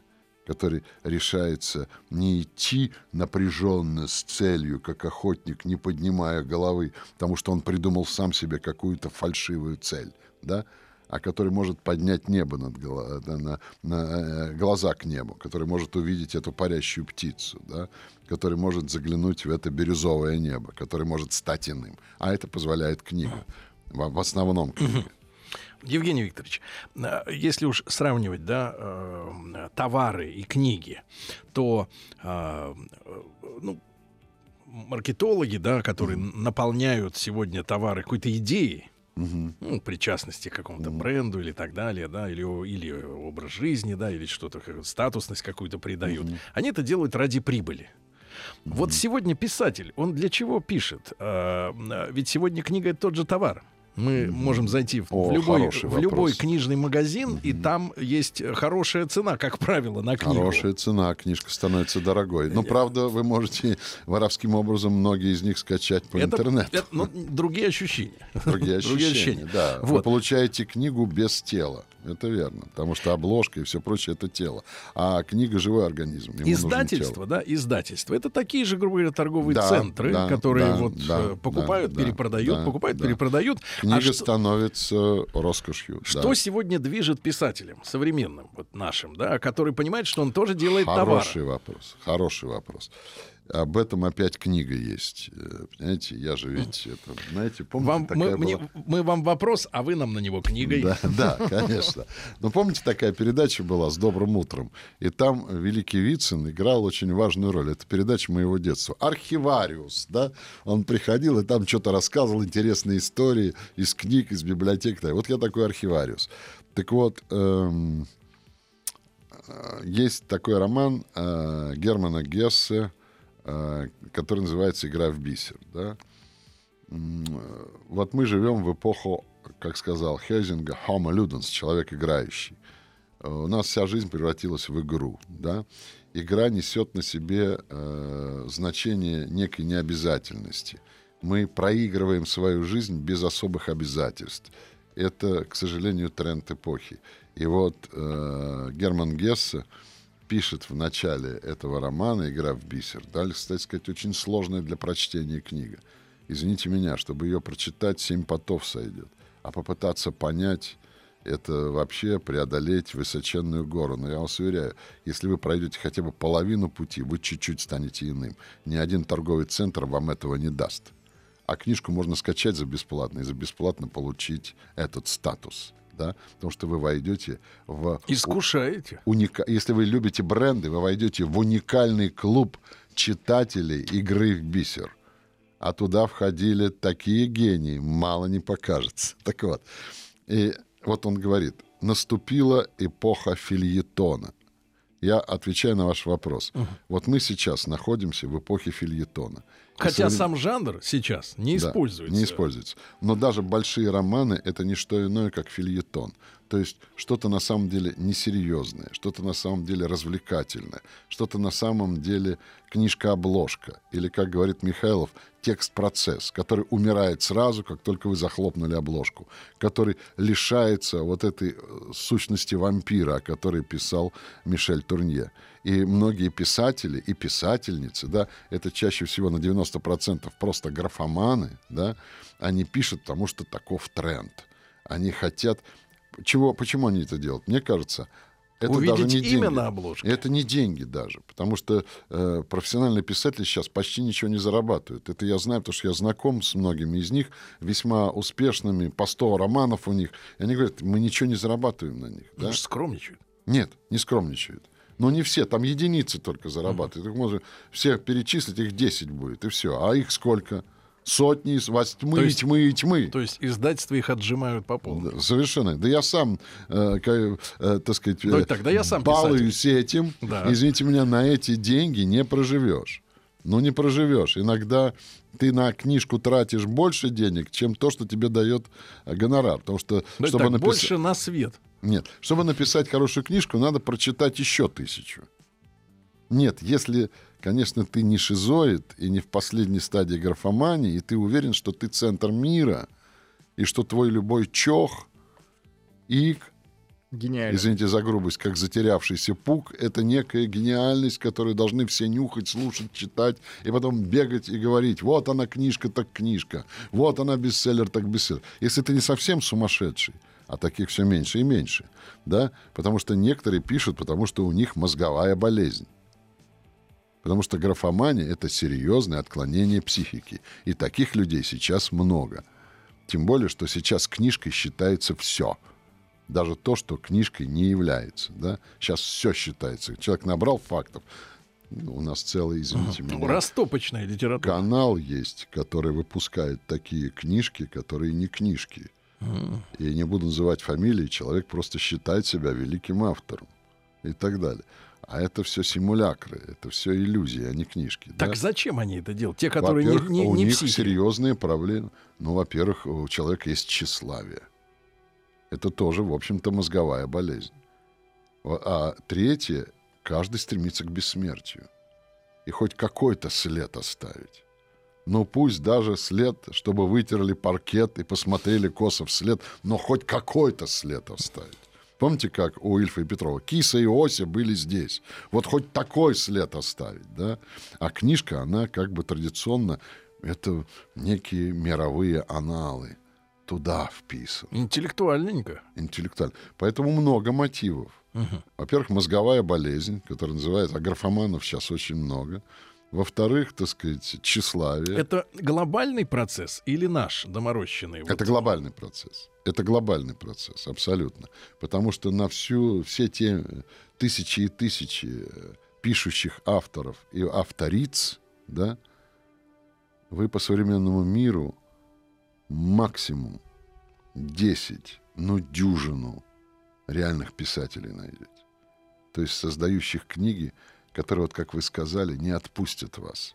который решается не идти напряженно с целью, как охотник, не поднимая головы, потому что он придумал сам себе какую-то фальшивую цель, да, а который может поднять небо над голо- на, на- э, глаза к небу, который может увидеть эту парящую птицу, да, который может заглянуть в это бирюзовое небо, который может стать иным. А это позволяет книга. В, в основном книга. Евгений Викторович, э, если уж сравнивать да, э, товары и книги, то э, ну, маркетологи, да, которые наполняют сегодня товары какой-то идеей, ну, причастности к какому-то бренду или так далее, да, или, или образ жизни, да, или что-то, статусность какую-то придают. Они это делают ради прибыли. Вот сегодня писатель, он для чего пишет? А, ведь сегодня книга это тот же товар. Мы можем зайти в, О, в любой, в любой книжный магазин, и там есть хорошая цена, как правило, на книгу. Хорошая цена, книжка становится дорогой. Но, правда, вы можете воровским образом многие из них скачать по Это- интернету. это, ну, другие ощущения. Другие другие ощущения, ощущения. да. Вы Вот. получаете книгу без тела. Это верно. Потому что обложка и все прочее — это тело. А книга — живой организм. Ему Издательство, да, издательство. Это такие же, грубо говоря, торговые Да, центры, да, которые да, вот да, э, покупают, да, перепродают, да, покупают, да. перепродают. Книга а что, становится роскошью. да. что сегодня движет писателем современным, вот нашим, да, который понимает, что он тоже делает Хороший товар? вопрос. Хороший вопрос. Об этом опять книга есть. Э, Понимаете, я же ведь это, знаете, помните, Вам, такая мы, мне- была- мы вам вопрос, а вы нам на него книгой. Да, да, конечно. Но помните, такая передача была с добрым утром, и там великий Вицин играл очень важную роль. Это передача моего детства. Архивариус, да? Он приходил и там что-то рассказывал, интересные истории из книг, из библиотек. Вот я такой архивариус. Так вот, эм, э, есть такой роман э, Германа Гессе, который называется «Игра в бисер». Да? Э, Вот мы живем в эпоху, как сказал Хейзинга, homo ludens, человек играющий. у нас вся жизнь превратилась в игру, да. Игра несет на себе э, значение некой необязательности. Мы проигрываем свою жизнь без особых обязательств. Это, к сожалению, тренд эпохи. И вот э, Герман Гессе пишет в начале этого романа «Игра в бисер». Дальше, кстати сказать, очень сложная для прочтения книга. Извините меня, чтобы ее прочитать, семь потов сойдет. А попытаться понять это вообще преодолеть высоченную гору. Но я вас уверяю, если вы пройдете хотя бы половину пути, вы чуть-чуть станете иным. Ни один торговый центр вам этого не даст. А книжку можно скачать за бесплатно и за бесплатно получить этот статус. Да? Потому что вы войдете в... Искушаете. Уника... Если вы любите бренды, вы войдете в уникальный клуб читателей игры в бисер. А туда входили такие гении, мало не покажется. Так вот, и вот он говорит, наступила эпоха фильетона. Я отвечаю на ваш вопрос. Угу. Вот мы сейчас находимся в эпохе фильетона. Хотя сам жанр сейчас не да, используется. Не используется. Но даже большие романы это не что иное, как фильетон. То есть что-то на самом деле несерьезное, что-то на самом деле развлекательное, что-то на самом деле книжка-обложка. Или, как говорит Михайлов, текст-процесс, который умирает сразу, как только вы захлопнули обложку, который лишается вот этой э, сущности вампира, о которой писал Мишель Турнье. И многие писатели и писательницы, да, это чаще всего на 90% просто графоманы, да, они пишут, потому что таков тренд. Они хотят чего, почему они это делают? Мне кажется, это Увидеть даже не имя деньги. на обложке. Это не деньги даже, потому что э, профессиональные писатели сейчас почти ничего не зарабатывают. Это я знаю, потому что я знаком с многими из них, весьма успешными, по 100 романов у них. И они говорят, мы ничего не зарабатываем на них. Ну, да? скромничают. Нет, не скромничают. Но не все, там единицы только зарабатывают. Их можно всех перечислить, их 10 будет, и все. А их сколько? сотни, тьмы, то есть, тьмы и тьмы. То есть издательства их отжимают по полной. Да, совершенно. Да я сам, э, как, э, так сказать, ну, тогда я сам балуюсь писатель. этим. Да. Извините меня, на эти деньги не проживешь. Ну, не проживешь. Иногда ты на книжку тратишь больше денег, чем то, что тебе дает э, гонорар. Потому что, Но чтобы так, напис... больше на свет. Нет. Чтобы написать хорошую книжку, надо прочитать еще тысячу. Нет, если конечно, ты не шизоид и не в последней стадии графомании, и ты уверен, что ты центр мира, и что твой любой чох, ик, Гениально. Извините за грубость, как затерявшийся пук, это некая гениальность, которую должны все нюхать, слушать, читать, и потом бегать и говорить, вот она книжка, так книжка, вот она бестселлер, так бестселлер. Если ты не совсем сумасшедший, а таких все меньше и меньше, да, потому что некоторые пишут, потому что у них мозговая болезнь. Потому что графомания — это серьезное отклонение психики. И таких людей сейчас много. Тем более, что сейчас книжкой считается все. Даже то, что книжкой не является. Да? Сейчас все считается. Человек набрал фактов. Ну, у нас целый, извините меня... Растопочная литература. Канал есть, который выпускает такие книжки, которые не книжки. И не буду называть фамилии, человек просто считает себя великим автором и так далее. А это все симулякры, это все иллюзии, а не книжки. Так да? зачем они это делают? Те, которые не, не, у не них психи. серьезные проблемы. Ну, во-первых, у человека есть тщеславие. Это тоже, в общем-то, мозговая болезнь. А третье, каждый стремится к бессмертию. И хоть какой-то след оставить. Ну, пусть даже след, чтобы вытерли паркет и посмотрели косо вслед, но хоть какой-то след оставить. Помните, как у Ильфа и Петрова? Киса и Ося были здесь. Вот хоть такой след оставить, да? А книжка, она как бы традиционно, это некие мировые аналы. Туда вписан. Интеллектуальненько. Интеллектуально. Поэтому много мотивов. Угу. Во-первых, мозговая болезнь, которая называется, а графоманов сейчас очень много. Во-вторых, так сказать, тщеславие. Это глобальный процесс или наш доморощенный? Это вот? глобальный процесс. Это глобальный процесс, абсолютно. Потому что на всю, все те тысячи и тысячи пишущих авторов и авториц, да, вы по современному миру максимум 10, ну, дюжину реальных писателей найдете. То есть создающих книги, которые, вот как вы сказали, не отпустят вас,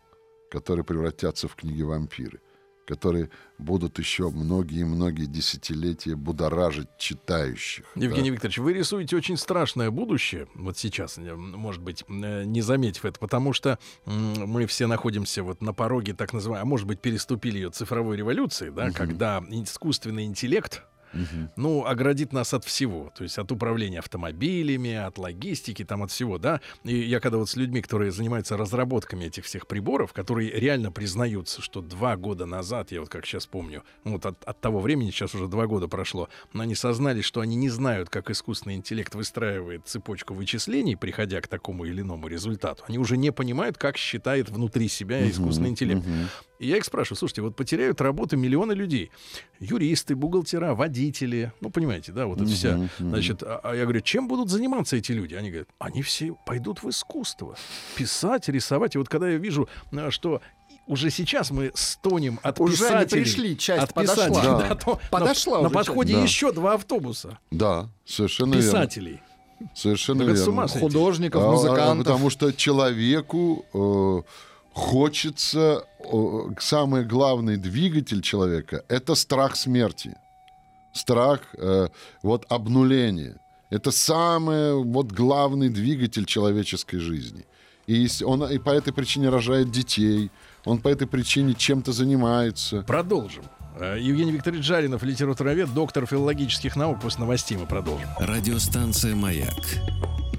которые превратятся в книги-вампиры. которые будут еще многие-многие десятилетия будоражить читающих. Евгений да. Викторович, вы рисуете очень страшное будущее, вот сейчас, может быть, э, не заметив это, потому что мы все находимся вот на пороге так называемой, а может быть, переступили ее цифровой революции, да, угу. когда искусственный интеллект угу. ну, оградит нас от всего. То есть от управления автомобилями, от логистики, там от всего, да. И я когда вот с людьми, которые занимаются разработками этих всех приборов, которые реально признаются, что два года назад, я вот как сейчас помню, ну, вот от, от того времени, сейчас уже два года прошло, они сознались, что они не знают, как искусственный интеллект выстраивает цепочку вычислений, приходя к такому или иному результату. Они уже не понимают, как считает внутри себя искусственный интеллект. Uh-huh. И я их спрашиваю, слушайте, вот потеряют работу миллионы людей. Юристы, бухгалтера, водители. Ну, понимаете, да, вот это uh-huh, вся. Значит, а, а я говорю, чем будут заниматься эти люди? Они говорят, они все пойдут в искусство. Писать, рисовать. И вот когда я вижу, а, что уже сейчас мы стонем от уже писателей. пришли, часть от подошла. Да. Да, то, подошла на, на подходе часть. еще два автобуса. Да, совершенно Писателей. Верно. Совершенно так верно. Художников, музыкантов. А, потому что человеку... Э, хочется, самый главный двигатель человека — это страх смерти. Страх э, вот обнуления. Это самый вот главный двигатель человеческой жизни. И он и по этой причине рожает детей, он по этой причине чем-то занимается. Продолжим. Э, Евгений Викторович Жаринов, литературовед, доктор филологических наук. После новостей мы продолжим. Радиостанция «Маяк»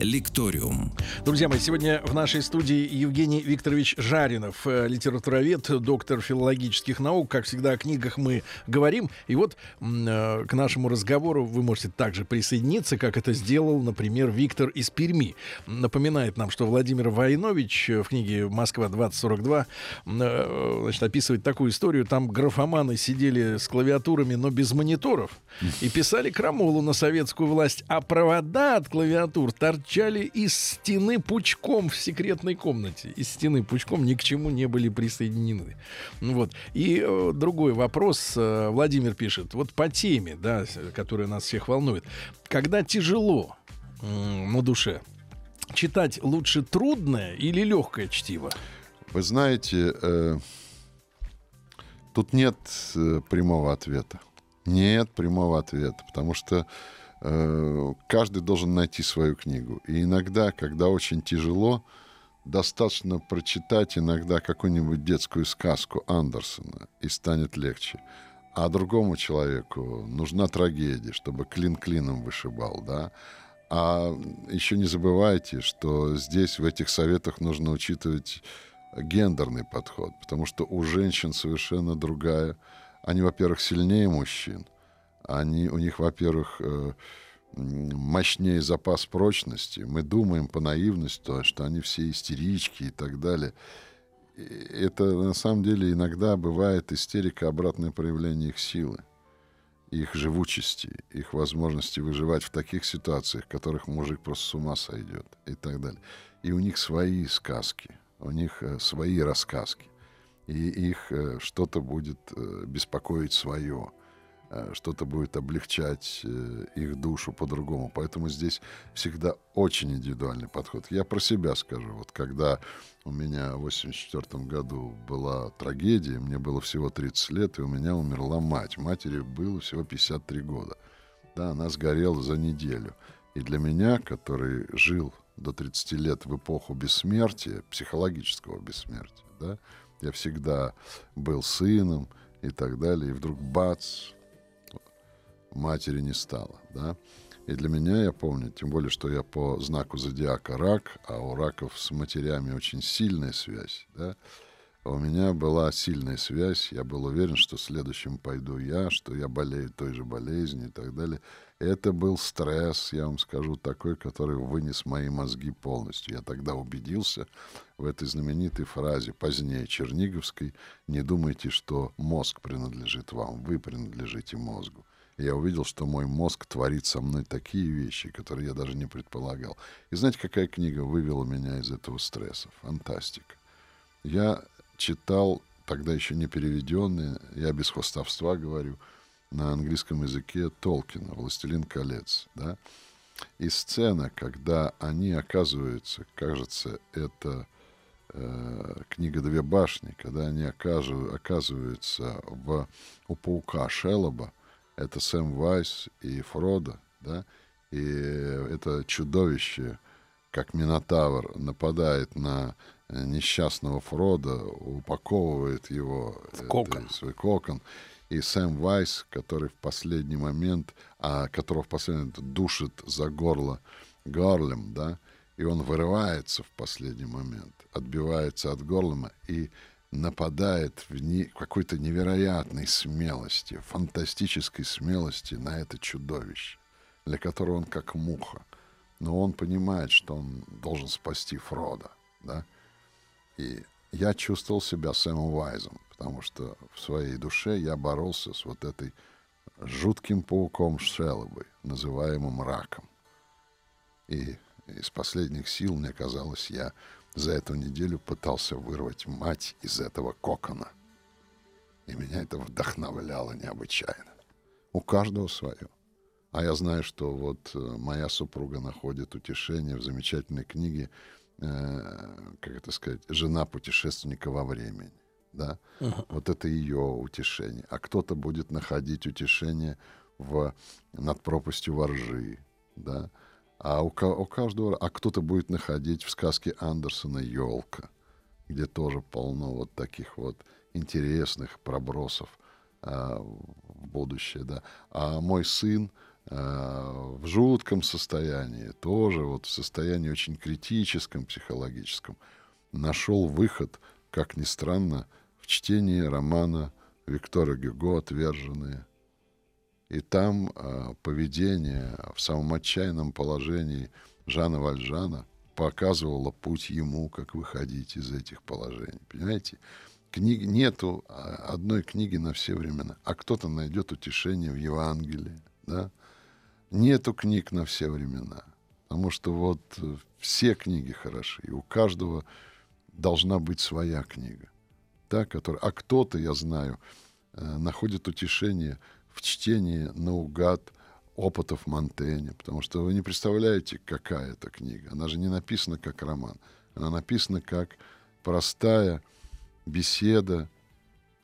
Лекториум. Друзья мои, сегодня в нашей студии Евгений Викторович Жаринов, э, литературовед, доктор филологических наук. Как всегда, о книгах мы говорим. И вот э, к нашему разговору вы можете также присоединиться, как это сделал, например, Виктор из Перми. Напоминает нам, что Владимир Войнович в книге «Москва-2042» э, значит, описывает такую историю. Там графоманы сидели с клавиатурами, но без мониторов, и писали крамолу на советскую власть, а провода от клавиатур торчали торчали из стены пучком в секретной комнате. Из стены пучком ни к чему не были присоединены. Вот. И э, другой вопрос. Э, Владимир пишет. Вот по теме, да, которая нас всех волнует. Когда тяжело э, на душе, читать лучше трудное или легкое чтиво? Вы знаете, э, тут нет э, прямого ответа. Нет прямого ответа, потому что каждый должен найти свою книгу. И иногда, когда очень тяжело, достаточно прочитать иногда какую-нибудь детскую сказку Андерсона, и станет легче. А другому человеку нужна трагедия, чтобы клин клином вышибал, да. А еще не забывайте, что здесь в этих советах нужно учитывать гендерный подход, потому что у женщин совершенно другая. Они, во-первых, сильнее мужчин, они, у них, во-первых, э, мощнее запас прочности. Мы думаем по наивности, что они все истерички и так далее. Это на самом деле иногда бывает истерика обратное проявление их силы, их живучести, их возможности выживать в таких ситуациях, в которых мужик просто с ума сойдет и так далее. И у них свои сказки, у них э, свои рассказки, и их э, что-то будет беспокоить свое что-то будет облегчать э, их душу по-другому. Поэтому здесь всегда очень индивидуальный подход. Я про себя скажу. Вот когда у меня в 84 году была трагедия, мне было всего 30 лет, и у меня умерла мать. Матери было всего 53 года. Да, она сгорела за неделю. И для меня, который жил до 30 лет в эпоху бессмертия, психологического бессмертия, да, я всегда был сыном и так далее, и вдруг бац, матери не стало, да. И для меня, я помню, тем более, что я по знаку зодиака рак, а у раков с матерями очень сильная связь, да, у меня была сильная связь, я был уверен, что следующим пойду я, что я болею той же болезнью и так далее. Это был стресс, я вам скажу, такой, который вынес мои мозги полностью. Я тогда убедился в этой знаменитой фразе позднее Черниговской «Не думайте, что мозг принадлежит вам, вы принадлежите мозгу» я увидел, что мой мозг творит со мной такие вещи, которые я даже не предполагал. И знаете, какая книга вывела меня из этого стресса? Фантастика. Я читал, тогда еще не переведенные, я без хвостовства говорю, на английском языке Толкина «Властелин колец». Да? И сцена, когда они оказываются, кажется, это э, книга «Две башни», когда они окажу, оказываются в, у паука Шелоба, это Сэм Вайс и Фродо, да, и это чудовище, как Минотавр, нападает на э, несчастного Фрода, упаковывает его В кокон. это, свой кокон. И Сэм Вайс, который в последний момент, а, которого в последний момент душит за горло Гарлем, да, и он вырывается в последний момент, отбивается от Горлема и нападает в не- какой-то невероятной смелости, фантастической смелости на это чудовище, для которого он как муха. Но он понимает, что он должен спасти Фрода, да. И я чувствовал себя Сэмом Вайзом, потому что в своей душе я боролся с вот этой жутким пауком Шеллобой, называемым раком. И из последних сил, мне казалось, я за эту неделю пытался вырвать мать из этого кокона. И меня это вдохновляло необычайно. У каждого свое. А я знаю, что вот э, моя супруга находит утешение в замечательной книге, э, как это сказать, «Жена путешественника во времени». Да? Вот это ее утешение. А кто-то будет находить утешение в, над пропастью воржи. Да? А у, у каждого, а кто-то будет находить в сказке Андерсона елка, где тоже полно вот таких вот интересных пробросов а, в будущее, да. А мой сын а, в жутком состоянии, тоже вот в состоянии очень критическом психологическом, нашел выход, как ни странно, в чтении романа Виктора Гюго «Отверженные». И там а, поведение в самом отчаянном положении Жана Вальжана показывало путь ему, как выходить из этих положений. Понимаете? Книг, нету а, одной книги на все времена, а кто-то найдет утешение в Евангелии. Да? Нету книг на все времена. Потому что вот э, все книги хороши, и у каждого должна быть своя книга. Да, которая, а кто-то, я знаю, э, находит утешение в чтении наугад опытов Монтэня, потому что вы не представляете, какая это книга. Она же не написана как роман. Она написана как простая беседа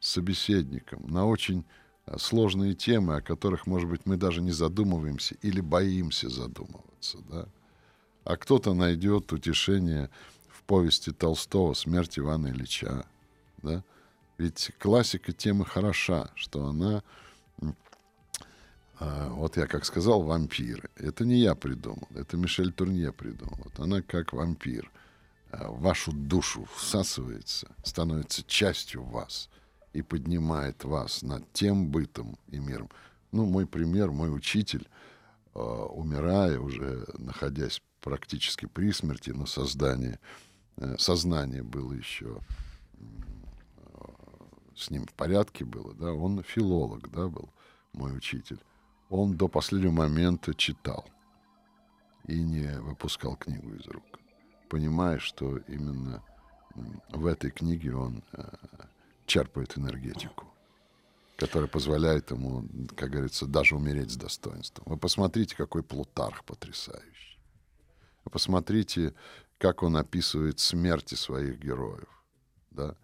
с собеседником на очень э, сложные темы, о которых, может быть, мы даже не задумываемся или боимся задумываться. Да? А кто-то найдет утешение в повести Толстого «Смерть Ивана Ильича». Да? Ведь классика темы хороша, что она а, вот я как сказал, вампиры. Это не я придумал, это Мишель Турнье придумал. Вот она как вампир а, вашу душу всасывается, становится частью вас и поднимает вас над тем бытом и миром. Ну, мой пример, мой учитель, э, умирая, уже находясь практически при смерти, но создание, э, сознание было еще с ним в порядке было, да, он филолог, да, был мой учитель. Он до последнего момента читал и не выпускал книгу из рук, понимая, что именно в этой книге он э, черпает энергетику, которая позволяет ему, как говорится, даже умереть с достоинством. Вы посмотрите, какой Плутарх потрясающий. Вы посмотрите, как он описывает смерти своих героев, да,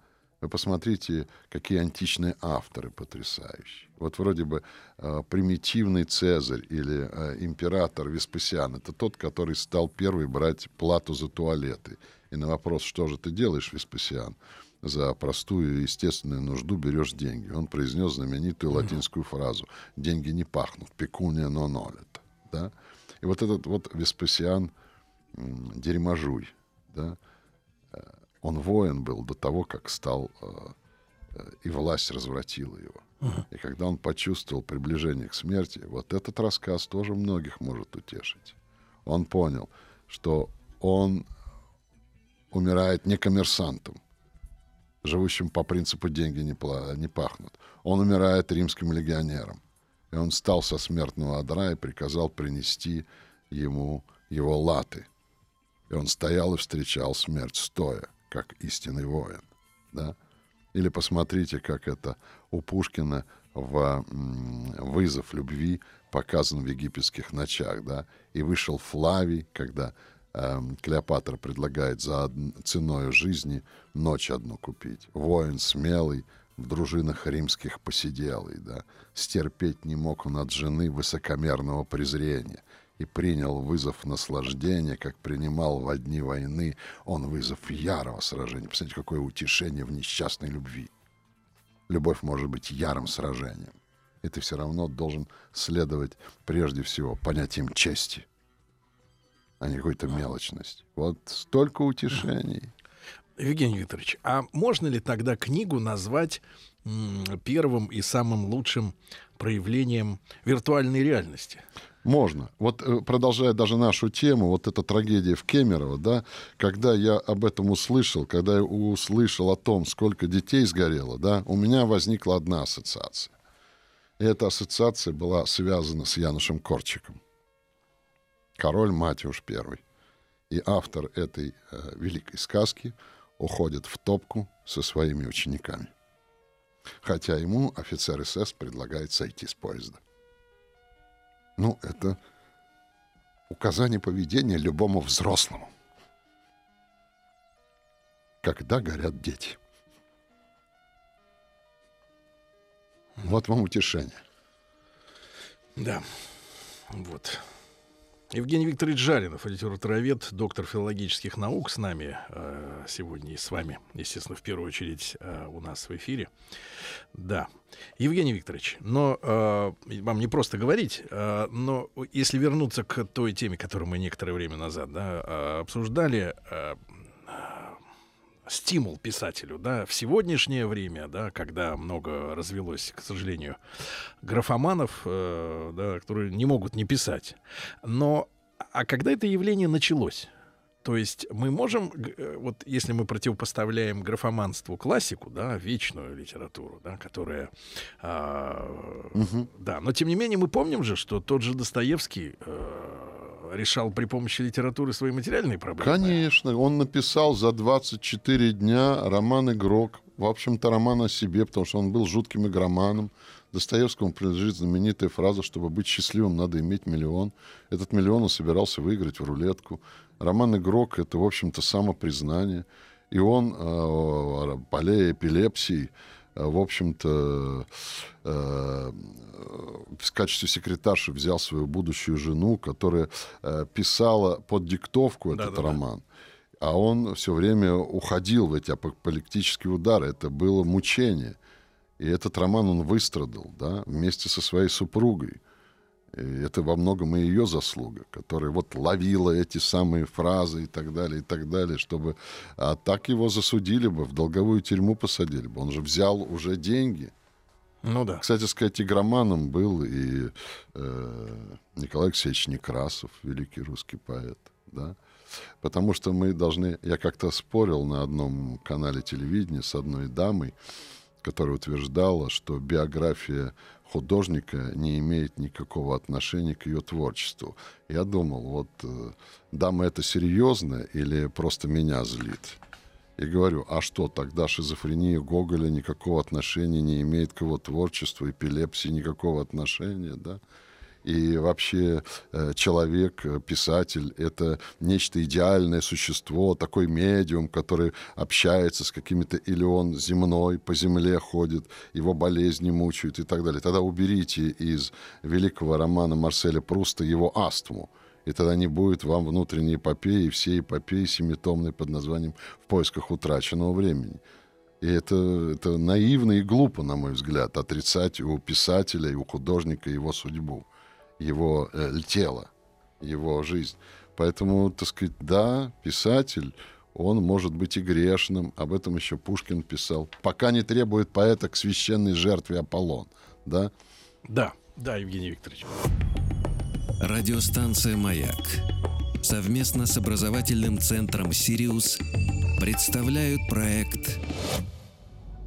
вы посмотрите, какие античные авторы потрясающие. Вот вроде бы э, примитивный Цезарь или э, император Веспасиан — это тот, который стал первый брать плату за туалеты. И на вопрос, что же ты делаешь, Веспасиан, за простую и естественную нужду берешь деньги. Он произнес знаменитую латинскую фразу «деньги не пахнут, пекуния non olet». Да? И вот этот вот Веспасиан м, дерьможуй, да, он воин был до того, как стал, э, э, и власть развратила его. И когда он почувствовал приближение к смерти, вот этот рассказ тоже многих может утешить. Он понял, что он умирает не коммерсантом, живущим по принципу «деньги не, пла- не пахнут». Он умирает римским легионером. И он встал со смертного одра и приказал принести ему его латы. И он стоял и встречал смерть стоя, как истинный воин. Да? Или посмотрите, как это у Пушкина в вызов любви показан в египетских ночах, да, и вышел Флавий, когда э, Клеопатра предлагает за ценой жизни ночь одну купить. Воин смелый, в дружинах римских посиделый, да, стерпеть не мог он от жены высокомерного презрения и принял вызов наслаждения, как принимал во дни войны он вызов ярого сражения. Посмотрите, какое утешение в несчастной любви. Любовь может быть ярым сражением. И ты все равно должен следовать прежде всего понятиям чести, а не какой-то мелочности. Вот столько утешений. Евгений Викторович, а можно ли тогда книгу назвать первым и самым лучшим проявлением виртуальной реальности? Можно. Вот э, продолжая даже нашу тему, вот эта трагедия в Кемерово, да, когда я об этом услышал, когда я услышал о том, сколько детей сгорело, да, у меня возникла одна ассоциация. И эта ассоциация была связана с Янушем Корчиком. Король Матюш I. И автор этой э, великой сказки уходит в топку со своими учениками. Хотя ему офицер СС предлагает сойти с поезда. Ну, это указание поведения любому взрослому. Когда горят дети. Вот вам утешение. Да. Вот. Евгений Викторович Жаринов, литературовед, доктор филологических наук с нами э, сегодня и с вами, естественно, в первую очередь э, у нас в эфире. Да. Евгений Викторович, но э, вам не просто говорить, э, но если вернуться к той теме, которую мы некоторое время назад да, э, обсуждали, э, стимул писателю, да, в сегодняшнее время, да, когда много развелось, к сожалению, графоманов, э, да, которые не могут не писать. Но а когда это явление началось? То есть мы можем, э, вот если мы противопоставляем графоманству классику, да, вечную литературу, да, которая, э, угу. да, но тем не менее мы помним же, что тот же Достоевский э, решал при помощи литературы свои материальные проблемы? Конечно. Он написал за 24 дня роман «Игрок». В общем-то, роман о себе, потому что он был жутким игроманом. Достоевскому принадлежит знаменитая фраза, чтобы быть счастливым, надо иметь миллион. Этот миллион он собирался выиграть в рулетку. Роман «Игрок» — это, в общем-то, самопризнание. И он, э, болея эпилепсией, Э, в общем-то, э, в качестве секретарши взял свою будущую жену, которая э, писала под диктовку этот да, роман. Да. А он все время уходил в эти апополитические удары. Это было мучение. И этот роман он выстрадал да, вместе со своей супругой. И это во многом и ее заслуга, которая вот ловила эти самые фразы и так далее, и так далее, чтобы... А так его засудили бы, в долговую тюрьму посадили бы. Он же взял уже деньги. Ну да. Кстати сказать, игроманом был и э, Николай Алексеевич Некрасов, великий русский поэт, да. Потому что мы должны... Я как-то спорил на одном канале телевидения с одной дамой, которая утверждала, что биография художника не имеет никакого отношения к ее творчеству. Я думал, вот э, дама это серьезно или просто меня злит? И говорю, а что, тогда шизофрения Гоголя никакого отношения не имеет к его творчеству, эпилепсии никакого отношения, да? И вообще э, человек, э, писатель — это нечто идеальное существо, такой медиум, который общается с какими-то... Или он земной, по земле ходит, его болезни мучают и так далее. Тогда уберите из великого романа Марселя Пруста его астму. И тогда не будет вам внутренней эпопеи, всей эпопеи семитомной под названием «В поисках утраченного времени». И это, это наивно и глупо, на мой взгляд, отрицать у писателя и у художника его судьбу его э, тело, его жизнь. Поэтому, так сказать, да, писатель, он может быть и грешным. Об этом еще Пушкин писал. Пока не требует поэта к священной жертве Аполлон. Да? Да, да, Евгений Викторович. Радиостанция «Маяк» совместно с образовательным центром «Сириус» представляют проект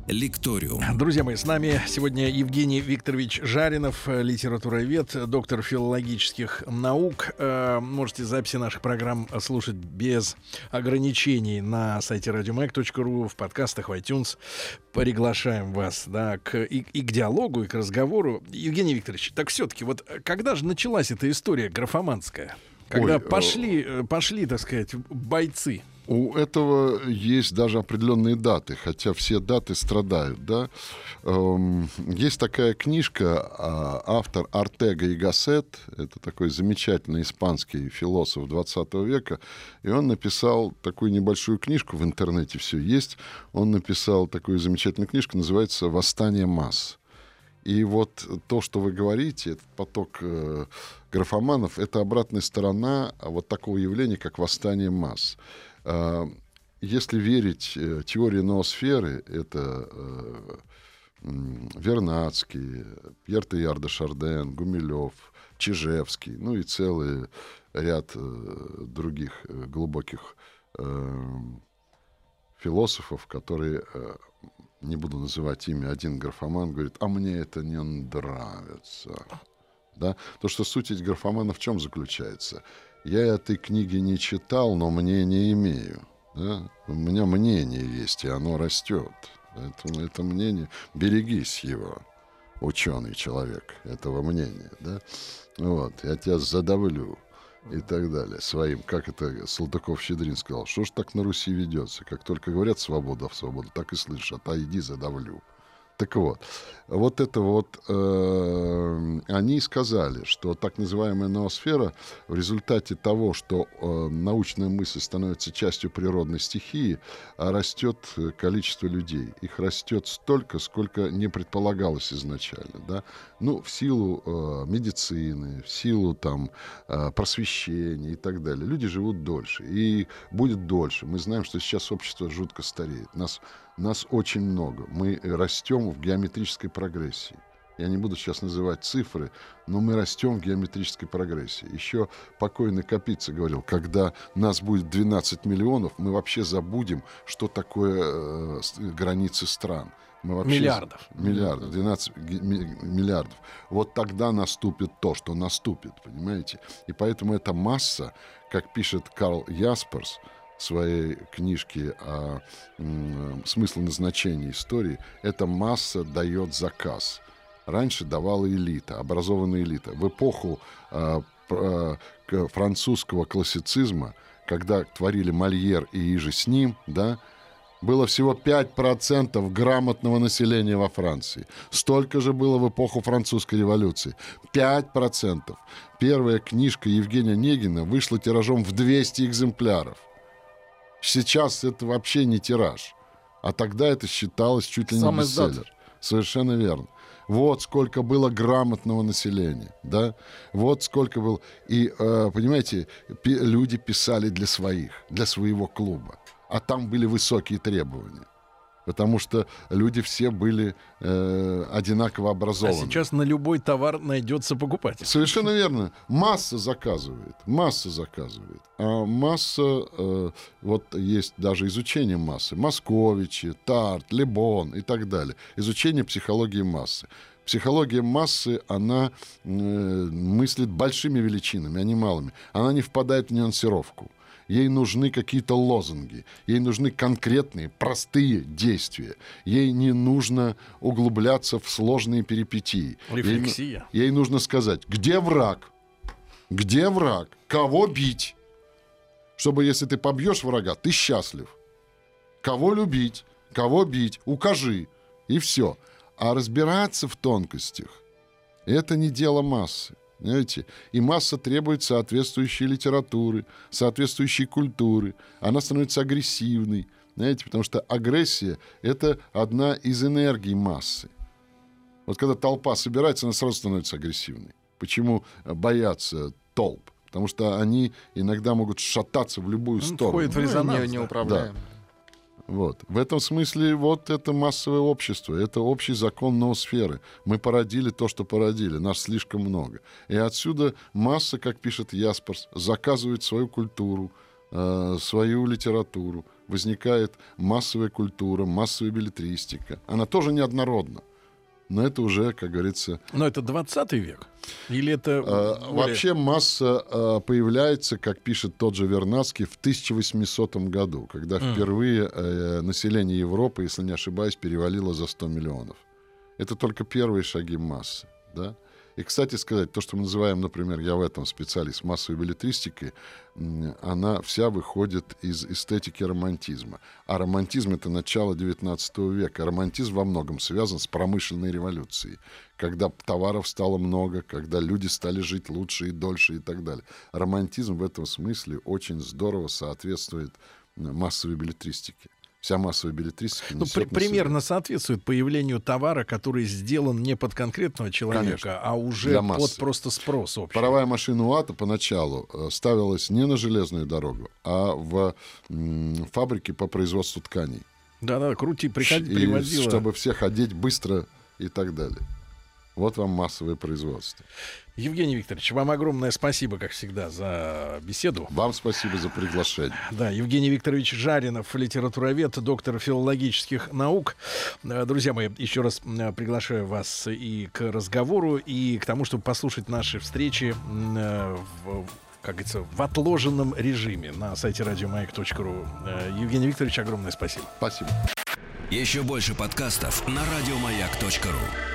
Лекториум. Друзья мои, с нами сегодня Евгений Викторович Жаринов, э, литературовед, доктор филологических наук. Э, Можете записи наших программ слушать без ограничений на сайте radiomag.ru, в подкастах, в iTunes. Приглашаем вас да, к, и, и к диалогу, и к разговору. Евгений Викторович, так все-таки, вот э, когда же началась эта история графоманская? Когда Ой, э, пошли, э, пошли, так сказать, бойцы. У этого есть даже определенные даты, хотя все даты страдают, да. Эм, Есть такая книжка, а, автор Артега и Гассет, это такой замечательный испанский философ 20 века, и он написал такую небольшую книжку, в интернете все есть, он написал такую замечательную книжку, называется «Восстание масс». И вот то, что вы говорите, этот поток э, графоманов, это обратная сторона вот такого явления, как восстание масс. Если верить э, теории ноосферы, это э, Вернадский, Пьер Теяр де Шарден, Гумилев, Чижевский, ну и целый ряд э, других глубоких э, философов, которые, не буду называть имя, один графоман говорит, а мне это не нравится. Да? То, что суть этих графоманов в чем заключается? Я этой книги не читал, но мнение имею. Да? У меня мнение есть, и оно растет. Поэтому это мнение, берегись его, ученый человек, этого мнения. Да? Вот, я тебя задавлю и так далее. Своим, как это Салтыков-Щедрин сказал, что ж так на Руси ведется? Как только говорят свобода в свободу, так и слышат, а иди задавлю. Так вот, вот это вот э, они сказали, что так называемая ноосфера в результате того, что э, научная мысль становится частью природной стихии, а растет э, количество людей. Их растет столько, сколько не предполагалось изначально. Да? Ну, в силу э, медицины, в силу там э, просвещения и так далее. Люди живут дольше и будет дольше. Мы знаем, что сейчас общество жутко стареет. Нас нас очень много. Мы растем в геометрической прогрессии. Я не буду сейчас называть цифры, но мы растем в геометрической прогрессии. Еще покойный Капица говорил, когда нас будет 12 миллионов, мы вообще забудем, что такое э, границы стран. Мы вообще... Миллиардов. Миллиардов, 12 ги- ми- миллиардов. Вот тогда наступит то, что наступит, понимаете? И поэтому эта масса, как пишет Карл Ясперс, в своей книжке о смысле назначения истории, эта масса дает заказ. Раньше давала элита, образованная элита. В эпоху к- французского классицизма, когда творили Мольер и иже с ним, да, было всего 5% грамотного населения во Франции. Столько же было в эпоху французской революции. 5%. Первая книжка Евгения Онегина вышла тиражом в 200 экземпляров. Сейчас это вообще не тираж. А тогда это считалось чуть ли не Сам бестселлер. Совершенно верно. Вот сколько было грамотного населения, да? Вот сколько было... И, э, понимаете, пи- люди писали для своих, для своего клуба. А там были высокие требования. Потому что люди все были э, одинаково А образованы. сейчас на любой товар найдется покупатель. Совершенно верно. Масса заказывает, масса заказывает. А масса, э, вот есть даже изучение массы. Московичи, Тарт, Лебон и так далее. Изучение психологии массы. Психология массы, она э, мыслит большими величинами, а не малыми. Она не впадает в нюансировку. Ей нужны какие-то лозунги, ей нужны конкретные, простые действия. Ей не нужно углубляться в сложные перипетии. Ей Рефлексия. Ей нужно сказать, где враг, где враг, кого бить. Чтобы если ты побьешь врага, ты счастлив. Кого любить, кого бить, укажи. И все. А разбираться в тонкостях – это не дело массы. Понимаете? И масса требует соответствующей литературы, соответствующей культуры. Она становится агрессивной. Знаете, потому что агрессия – это одна из энергий массы. Вот когда толпа собирается, она сразу становится агрессивной. Почему боятся толп? Потому что они иногда могут шататься в любую Ну, сторону. входит в резонанс, не, да. Вот. В этом смысле вот это массовое общество, это общий закон ноосферы. Мы породили то, что породили, нас слишком много. И отсюда масса, как пишет Ясперс, заказывает свою культуру, э, свою литературу, возникает массовая культура, массовая билетристика. Она тоже неоднородна. Но это уже, как говорится... Но это 20 век? Или это... Э, более- Вообще масса э, появляется, как пишет тот же Вернадский, в 1800 году, когда впервые э, население Европы, если не ошибаюсь, перевалило за 100 миллионов. Это только первые шаги массы. Да? И, кстати сказать, то, что мы называем, например, я в этом специалист, массовой билетристикой, м, она вся выходит из эстетики романтизма. А романтизм — это начало XIX века. Романтизм во многом связан с промышленной революцией, когда товаров стало много, когда люди стали жить лучше и дольше и так далее. Романтизм в этом смысле очень здорово соответствует массовой билетристике. Вся массовая билетристика Ну, при- примерно соответствует появлению товара, который сделан не под конкретного человека, Конечно. а уже под просто спрос общий. Паровая машина УАТа поначалу э, ставилась не на железную дорогу, а в м, фабрике по производству тканей. Да-да, крути, приходи, И приводила. чтобы всех одеть быстро и так далее. Вот вам массовое производство. Евгений Викторович, вам огромное спасибо, как всегда, за беседу. Вам спасибо за приглашение. Да, Евгений Викторович Жаринов, литературовед, доктор филологических наук. Э, Друзья мои, еще раз м, приглашаю вас и к разговору, и к тому, чтобы послушать наши встречи э, в как говорится, в отложенном режиме на сайте радиомаяк.ру. Э, Евгений Викторович, огромное спасибо. Спасибо. Еще больше подкастов на радиомаяк.ру.